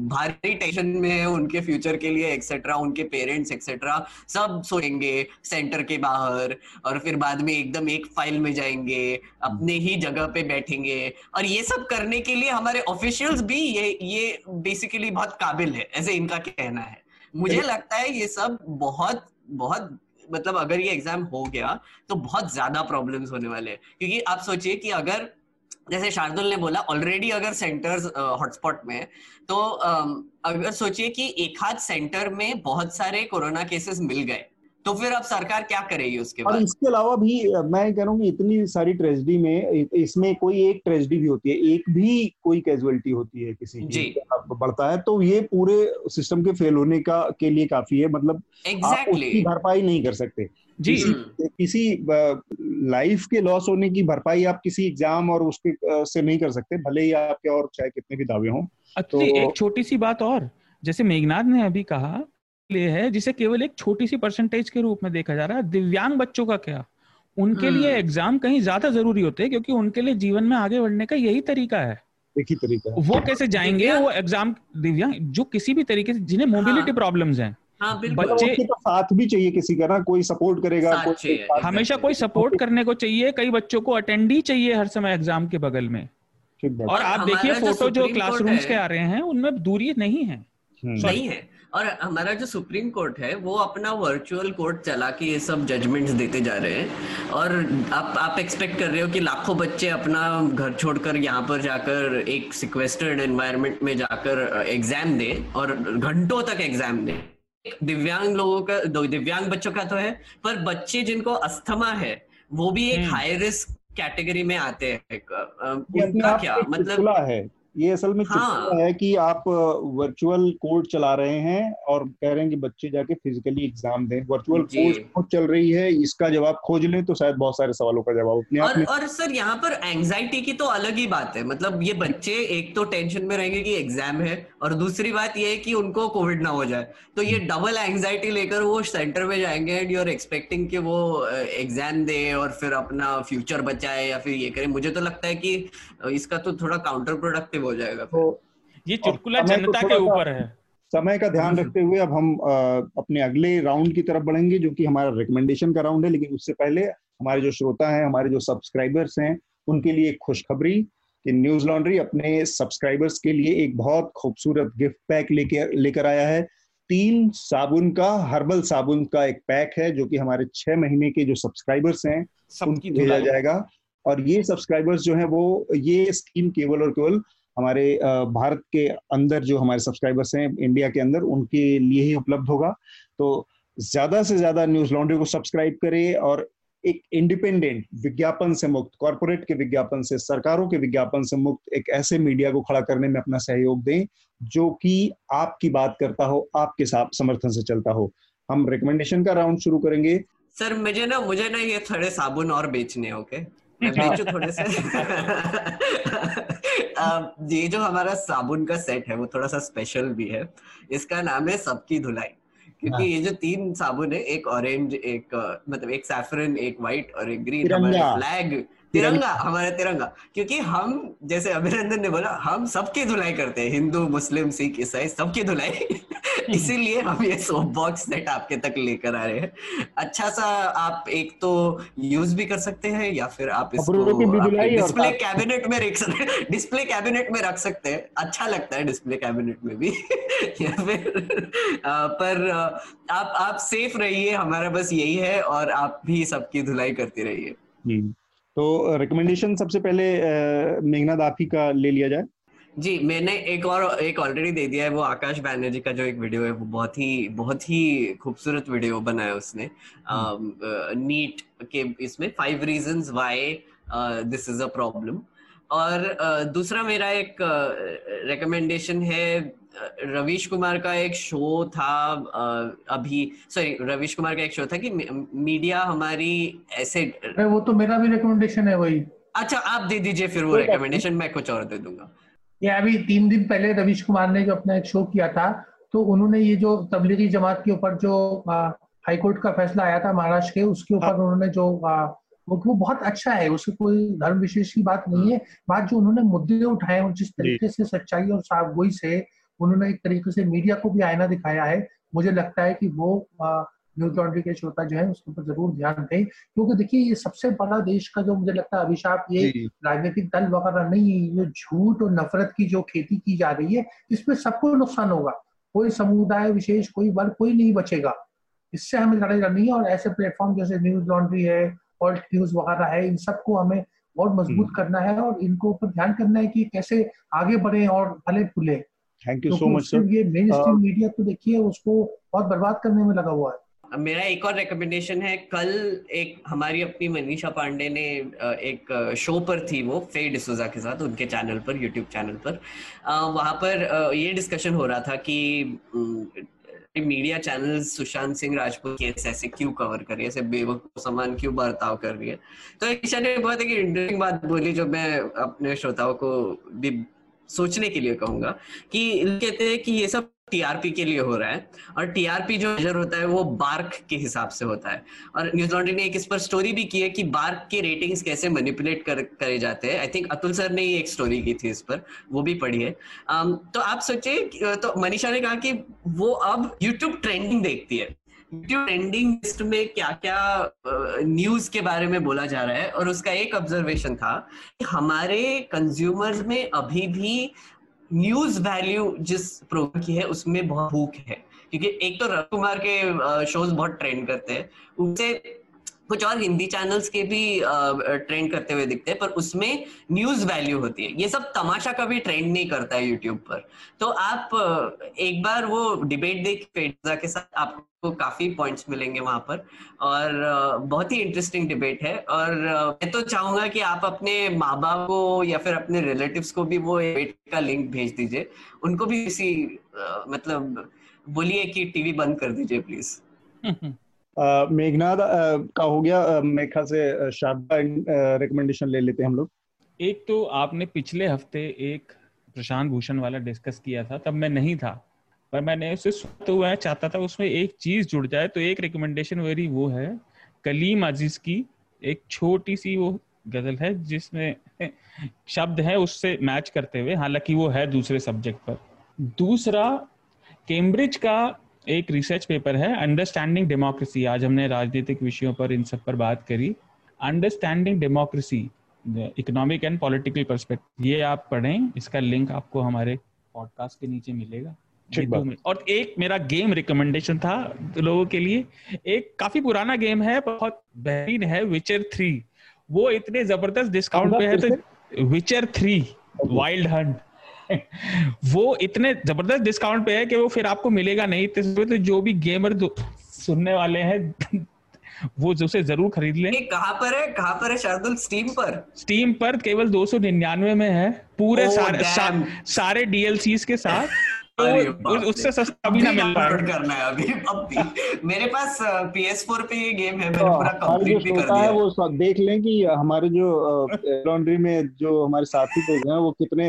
भारी टेंशन में है उनके फ्यूचर के लिए एक्सेट्रा उनके पेरेंट्स एक्सेट्रा सब सोएँगे सेंटर के बाहर और फिर बाद में एकदम एक फ़ाइल में जाएँगे अपने ही जगह पे बैठेंगे। और ये सब करने के लिए हमारे ऑफिशियल्स भी ये ये बेसिकली बहुत काबिल है ऐसे इनका कहना है। मुझे लगता है ये सब बहुत बहुत मतलब अगर ये एग्ज़ाम हो गया तो बहुत ज़्यादा प्रॉब्लम्स होने वाले हैं। क्योंकि आप सोचिए कि अगर जैसे शार्दुल ने बोला ऑलरेडी अगर सेंटर्स हॉटस्पॉट में तो अगर सोचिए कि एक हाथ सेंटर में बहुत सारे कोरोना केसेस मिल गए। तो फिर अब सरकार क्या करेगी उसके बाद?
और इसके अलावा भी मैं कह रहा हूँ इतनी सारी ट्रेजिडी में इसमें कोई एक ट्रेजिडी भी होती है एक भी कोई कैजुअलिटी होती है किसी की बढ़ता है तो ये पूरे सिस्टम के फेल होने का के लिए काफ़ी है। मतलब
exactly.
आप उसकी भरपाई नहीं कर सकते। जी। किसी, किसी लाइफ के लॉस होने की भरपाई आप किसी एग्ज़ाम और उसके से नहीं कर सकते भले ही आपके और चाहे कितने भी दावे हों।
तो एक छोटी सी बात और जैसे मेघनाथ ने अभी कहा लिए है जिसे केवल एक छोटी सी परसेंटेज के रूप में देखा जा रहा है। दिव्यांग बच्चों का क्या? उनके लिए एग्ज़ाम हम्म। कहीं ज़्यादा ज़रूरी होते हैं क्योंकि उनके लिए जीवन में आगे बढ़ने का यही तरीका है।
एक ही तरीका
वो कैसे जाएँगे? वो एग्ज़ाम दिव्यांग जो किसी भी तरीके से जिन्हें मोबिलिटी हाँ। प्रॉब्लम्स हैं।
हाँ,
बच्चे तो साथ भी चाहिए किसी का ना कोई सपोर्ट करेगा
कोई हमेशा कोई सपोर्ट करने को चाहिए कई बच्चों को अटेंडी चाहिए हर समय एग्ज़ाम के बगल में। और आप देखिए फ़ोटो जो क्लासरूम्स के आ रहे हैं उनमें दूरी नहीं है।
हम्म। नहीं है। और हमारा जो सुप्रीम कोर्ट है वो अपना वर्चुअल कोर्ट चला के ये सब जजमेंट्स देते जा रहे हैं। और आप आप एक्सपेक्ट कर रहे हो कि लाखों बच्चे अपना घर छोड़कर यहाँ पर जाकर एक सिक्वेस्टर्ड एनवायरनमेंट में जाकर एग्ज़ाम दें और घंटों तक एग्ज़ाम दें। दिव्यांग लोगों का दिव्यांग बच्चों का तो है पर बच्चे जिनको अस्थमा है वो भी एक हाई रिस्क कैटेगरी में आते हैं।
उनका क्या मतलब है। ये असल में हाँ. है कि आप वर्चुअल कोर्ट चला रहे हैं और कह रहे हैं कि बच्चे जाके फिजिकली एग्ज़ाम दें वर्चुअल कोर्ट चल रही है इसका जवाब खोज लें तो शायद बहुत सारे सवालों का जवाब अपने
और, में... और सर यहाँ पर एंजाइटी की तो अलग ही बात है मतलब ये बच्चे एक तो टेंशन में रहेंगे कि एग्ज़ाम है और दूसरी बात ये है कि उनको कोविड ना हो जाए तो ये डबल। एंजाइटी लेकर वो सेंटर में जाएँगे एंड यू आर एक्सपेक्टिंग कि वो एग्ज़ाम दे और फिर अपना फ्यूचर बचाए या फिर ये करे मुझे तो लगता है कि इसका तो थोड़ा काउंटर प्रोडक्टिव हो जाएगा तो
ये चुटकुला जनता के ऊपर है।
समय का ध्यान रखते हुए अब हम आ, अपने अगले राउंड की तरफ़ बढ़ेंगे जो कि हमारा रिकमेंडेशन का राउंड है लेकिन उससे पहले हमारे जो श्रोता हैं हमारे जो सब्सक्राइबर्स हैं उनके लिए एक खुशखबरी कि न्यूज़ लॉन्ड्री अपने सब्सक्राइबर्स के लिए एक बहुत खूबसूरत गिफ्ट पैक लेके लेकर आया है। तीन साबुन का हर्बल साबुन का एक पैक है जो कि हमारे छह महीने के जो सब्सक्राइबर्स हैं उनको भेजा जाएगा। और ये सब्सक्राइबर्स जो है वो ये स्कीम केवल और केवल हमारे भारत के अंदर जो हमारे सब्सक्राइबर्स हैं इंडिया के अंदर उनके लिए ही उपलब्ध होगा। तो ज़्यादा से ज़्यादा न्यूज़ लॉन्ड्री को सब्सक्राइब करें और एक इंडिपेंडेंट विज्ञापन से मुक्त कॉरपोरेट के विज्ञापन से सरकारों के विज्ञापन से मुक्त एक ऐसे मीडिया को खड़ा करने में अपना सहयोग दें जो कि आपकी बात करता हो आपके साथ समर्थन से चलता हो। हम रिकमेंडेशन का राउंड शुरू करेंगे।
सर मुझे ना मुझे ना ये थोड़े साबुन और बेचने ओके मैं बेचू थोड़े से? ये जो हमारा साबुन का सेट है वो थोड़ा सा स्पेशल भी है। इसका नाम है सबकी धुलाई। क्योंकि हाँ। ये जो तीन साबुन है एक ऑरेंज एक मतलब एक सैफरन एक व्हाइट और एक ग्रीन हमारे फ्लैग तिरंगा हमारा तिरंगा। क्योंकि हम जैसे अभिनंदन ने बोला हम सबकी धुलाई करते हैं। हिंदू मुस्लिम सिख ईसाई सबकी धुलाई। इसीलिए हम ये सोप बॉक्स सेट आपके तक लेकर आ रहे हैं। अच्छा सा आप एक तो यूज़ भी कर सकते हैं या फिर आप इसको डिस्प्ले कैबिनेट में रख सकते डिस्प्ले कैबिनेट में रख सकते हैं। अच्छा लगता है डिस्प्ले कैबिनेट में भी। या फिर आ, पर आप आप सेफ़ रहिए। हमारा बस यही है और आप भी सबकी धुलाई करती रहिए।
तो रिकमेंडेशन सबसे पहले आप ही का ले लिया जाए।
जी मैंने एक और एक ऑलरेडी दे दिया है वो आकाश बैनर्जी का जो एक वीडियो है वो बहुत ही बहुत ही खूबसूरत वीडियो बनाया उसने। नीट हम्म। के इसमें five reasons why this is a problem और दूसरा मेरा एक रिकमेंडेशन है रवीश कुमार का एक शो था अभी सॉरी रवीश कुमार का एक शो था कि मीडिया हमारी ऐसे
वो तो मेरा भी रिकमेंडेशन है वही।
अच्छा आप दे दीजिए फिर वो रिकमेंडेशन मैं कुछ और दे दूँगा।
ये अभी तीन दिन पहले रवीश कुमार ने जो अपना एक शो किया था तो उन्होंने ये जो तबलीगी जमात के ऊपर जो हाईकोर्ट का फैसला आया था महाराष्ट्र के उसके ऊपर हाँ। उन्होंने जो आ, वो, वो बहुत अच्छा है उसमें कोई धर्म विशेष की बात नहीं है। बात जो उन्होंने मुद्दे उठाए और जिस तरीके से सच्चाई और साफ़ गोई से उन्होंने एक तरीके से मीडिया को भी आईना दिखाया है। मुझे लगता है कि वो न्यूज़ लॉन्ड्री के श्रोता जो है उसके ऊपर ज़रूर ध्यान दें। क्योंकि देखिए ये सबसे बड़ा देश का जो मुझे लगता है अभिशाप ये राजनीतिक दल वगैरह नहीं ये झूठ और नफरत की जो खेती की जा रही है इसमें सबको नुकसान होगा। कोई समुदाय विशेष कोई वर्ग कोई नहीं बचेगा। इससे हमें लड़ाई लड़नी है और ऐसे प्लेटफॉर्म जैसे न्यूज़ लॉन्ड्री है और न्यूज़ वगैरह है इन सबको हमें और मज़बूत हम्म। करना है और इनको ऊपर ध्यान करना है कि कैसे आगे बढ़े और फले फूले
thank you so much sir
ये मेन स्ट्रीम मीडिया तो देखिए उसको बहुत बर्बाद करने में लगा हुआ है।
मेरा एक और रिकमेंडेशन है कल एक हमारी अपनी मनीषा पांडे ने एक शो पर थी वो फे डिसोजा के साथ उनके चैनल पर यूट्यूब चैनल पर। वहाँ पर ये डिस्कशन हो रहा था कि media channel Sushant Singh Rajput case ऐसे क्यों कवर कर रही है? ऐसे बेवकूफ़ समान क्यों बर्ताव कर रही है? तो ईशा ने बहुत एक इंटरेस्टिंग बात बोली जो मैं अपने श्रोताओं को भी सोचने के लिए कहूँगा कि कहते हैं कि ये सब टीआरपी के लिए हो रहा है और टीआरपी जो मेजर होता है वो बार्क के हिसाब से होता है। और न्यूज़ लॉन्ड्री ने एक इस पर स्टोरी भी की है कि बार्क के रेटिंग्स कैसे मैनिपुलेट कर करे जाते हैं। आई थिंक अतुल सर ने ही एक स्टोरी की थी इस पर वो भी पढ़ी है। Um, तो आप सोचिए तो मनीषा ने कहा कि वो अब यूट्यूब ट्रेंडिंग देखती है। ट्रेंडिंग लिस्ट में क्या क्या न्यूज़ के बारे में बोला जा रहा है और उसका एक ऑब्जर्वेशन था कि हमारे कंज्यूमर्स में अभी भी न्यूज़ वैल्यू जिस प्रोग्राम की है उसमें बहुत भूख है। क्योंकि एक तो रवि कुमार के शोज़ बहुत ट्रेंड करते हैं। उससे कुछ और हिंदी चैनल्स के भी ट्रेंड करते हुए दिखते हैं, पर उसमें न्यूज़ वैल्यू होती है। ये सब तमाशा का भी ट्रेंड नहीं करता है यूट्यूब पर। तो आप एक बार वो डिबेट देख पेजा के साथ आपको काफ़ी पॉइंट्स मिलेंगे वहाँ पर। और बहुत ही इंटरेस्टिंग डिबेट है। और मैं तो चाहूँगा कि आप अपने माँ बाप को या फिर अपने रिलेटिव्स को भी वो डिबेट का लिंक भेज दीजिए। उनको भी इसी मतलब बोलिए कि टीवी बंद कर दीजिए प्लीज़
मेघनाथ का हो गया ख्याल से शारदा रिकमेंडेशन ले लेते हैं हम लोग।
एक तो आपने पिछले हफ़्ते एक प्रशांत भूषण वाला डिस्कस किया था, तब मैं नहीं था, पर मैंने उसे सुनते हुए चाहता था उसमें एक चीज़ जुड़ जाए तो एक रिकमेंडेशन मेरी वो है, कलीम अज़ीज़ की एक छोटी सी वो गज़ल है, जिसमें शब्द है उससे मैच करते हुए, हालाँकि वो है दूसरे सब्जेक्ट पर। दूसरा कैम्ब्रिज का एक रिसर्च पेपर है अंडरस्टैंडिंग डेमोक्रेसी आज हमने राजनीतिक विषयों पर इन सब पर बात करी। Understanding democracy economic and political perspective ये आप पढ़ें इसका लिंक आपको हमारे पॉडकास्ट के नीचे मिलेगा। और एक मेरा गेम रिकमेंडेशन था लोगों के लिए। एक काफ़ी पुराना गेम है बहुत बेहतरीन है विचर थ्री वो इतने ज़बरदस्त डिस्काउंट पे है तो विचर थ्री वाइल्ड हंट वो इतने ज़बरदस्त डिस्काउंट पे है कि वो फिर आपको मिलेगा नहीं। तो जो भी गेमर सुनने वाले हैं वो उसे ज़रूर खरीद लें।
कहाँ पर है? कहाँ पर है शार्दुल? स्टीम पर?
स्टीम पर केवल दो सौ निन्यानवे में है। पूरे सारे सा, सारे डीएलसीज के साथ तो उससे सस्ता भी ना मिल
रहा करना है अभी अब भी। मेरे पास PS4 पे ये गेम है मैंने पूरा कंप्लीट भी कर दिया है
वो देख लें कि हमारे जो लॉन्ड्री में जो हमारे साथी लोग हैं वो कितने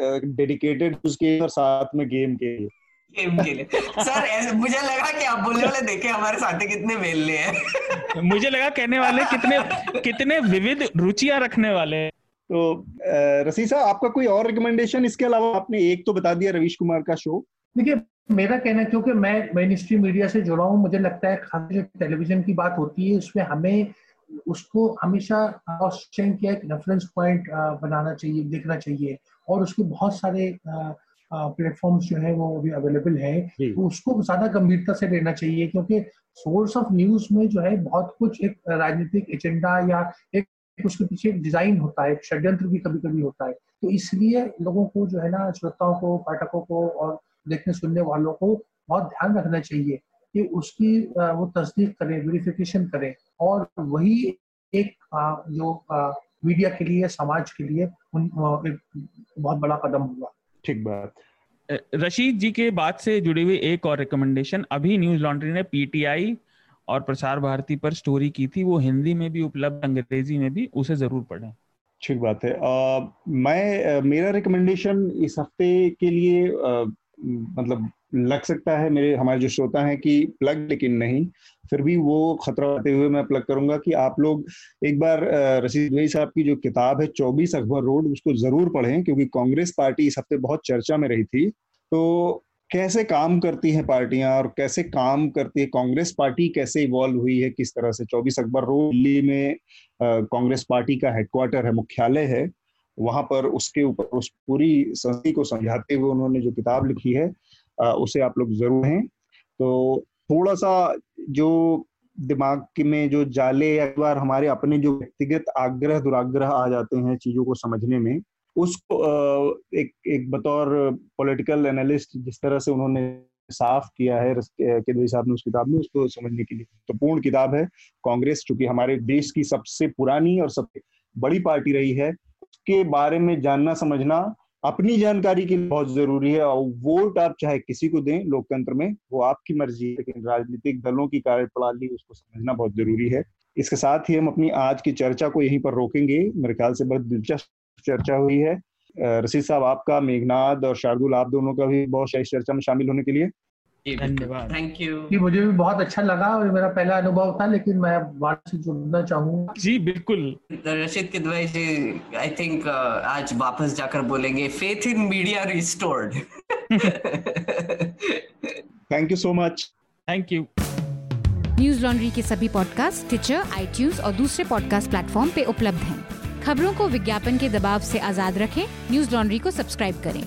डेडिकेटेड उसके और साथ में गेम के लिए।
गेम के लिए। सर मुझे लगा कि आप बोलने वाले देखे हमारे साथ कितने मेलने हैं।
मुझे लगा कहने वाले कितने कितने विविध रुचियाँ रखने वाले
तो रसी साहब आपका कोई और रिकमेंडेशन इसके अलावा आपने एक तो बता दिया रवीश कुमार का शो
देखिए मेरा कहना है क्योंकि मैं मेन स्ट्रीम मीडिया से जुड़ा हूँ मुझे लगता है खास जो टेलीविज़न की बात होती है उसमें हमें उसको हमेशा किया एक रेफरेंस पॉइंट बनाना चाहिए देखना चाहिए। और उसके बहुत सारे प्लेटफॉर्म्स जो है वो अभी अवेलेबल है। तो उसको ज़्यादा गंभीरता से लेना चाहिए क्योंकि सोर्स ऑफ़ न्यूज़ में जो है बहुत कुछ एक राजनीतिक एजेंडा या एक उसके पीछे एक डिज़ाइन होता है एक षड्यंत्र भी कभी कभी होता है। तो इसलिए लोगों को जो है ना श्रोताओं को पाठकों को और देखने सुनने वालों को बहुत ध्यान रखना चाहिए कि उसकी वो तस्दीक करें वेरिफिकेशन करें। और वही एक जो मीडिया के लिए समाज के लिए उन एक बहुत बड़ा कदम हुआ।
ठीक बात।
रशीद जी के बात से जुड़ी हुई एक और रिकमेंडेशन अभी न्यूज़ लॉन्ड्री ने पीटीआई और प्रसार भारती पर स्टोरी की थी वो हिंदी में भी उपलब्ध अंग्रेज़ी में भी उसे ज़रूर पढ़ें।
ठीक बात है। आ, मैं मेरा रिकमेंडेशन इस हफ़्ते के लिए आ, मतलब लग सकता है, मेरे, हमारे जो श्रोता हैं कि प्लग लेकिन नहीं। फिर भी वो खतरा आते हुए मैं प्लग करूँगा कि आप लोग एक बार रशीद भाई साहब की जो किताब है, चौबीस अकबर रोड, उसको ज़रूर पढ़ें, क्योंकि कांग्रेस पार्टी इस हफ़्ते बहुत चर्चा में रही थी। तो कैसे काम करती हैं पार्टियाँ और कैसे काम करती है कांग्रेस पार्टी? कैसे इवॉल्व हुई है? किस तरह से? चौबीस अकबर रोड, दिल्ली में कांग्रेस पार्टी का हेडक्वार्टर है, मुख्यालय है। वहाँ पर उसके ऊपर, उस पूरी संस्कृति को समझाते हुए उन्होंने जो किताब लिखी है उसे आप लोग ज़रूर हैं। तो थोड़ा सा जो दिमाग में जो जाले या बार हमारे अपने जो व्यक्तिगत आग्रह, दुराग्रह आ जाते हैं चीज़ों को समझने में, उसको एक एक बतौर पॉलिटिकल एनालिस्ट जिस तरह से उन्होंने साफ़ किया है केदवई साहब ने उस किताब में, उसको समझने के लिए तो पूर्ण किताब है। कांग्रेस, चूँकि हमारे देश की सबसे पुरानी और सबसे बड़ी पार्टी रही है, उसके बारे में जानना, समझना अपनी जानकारी के लिए बहुत ज़रूरी है और वोट आप चाहे किसी को दें लोकतंत्र में, वो आपकी मर्ज़ी है, लेकिन राजनीतिक दलों की कार्यप्रणाली, उसको समझना बहुत ज़रूरी है। इसके साथ ही हम अपनी आज की चर्चा को यहीं पर रोकेंगे। मेरे ख्याल से बहुत दिलचस्प चर्चा हुई है। रशीद साहब, आपका मेघनाथ और शार्दुल, आप दोनों का भी बहुत चर्चा में शामिल होने के लिए।
धन्यवाद। थैंक यू
जी मुझे भी बहुत अच्छा लगा और मेरा पहला अनुभव था लेकिन मैं बात से जुड़ना चाहूँगा।
जी बिल्कुल।
रशीद किदवई जी आई थिंक आज वापस जाकर बोलेंगे faith in media restored
thank you so much
thank you
Newslaundry के सभी पॉडकास्ट ट्विटर आई और दूसरे पॉडकास्ट प्लेटफॉर्म पे उपलब्ध हैं। खबरों को विज्ञापन के दबाव से आज़ाद रखें। न्यूज़ लॉन्ड्री को सब्सक्राइब करें।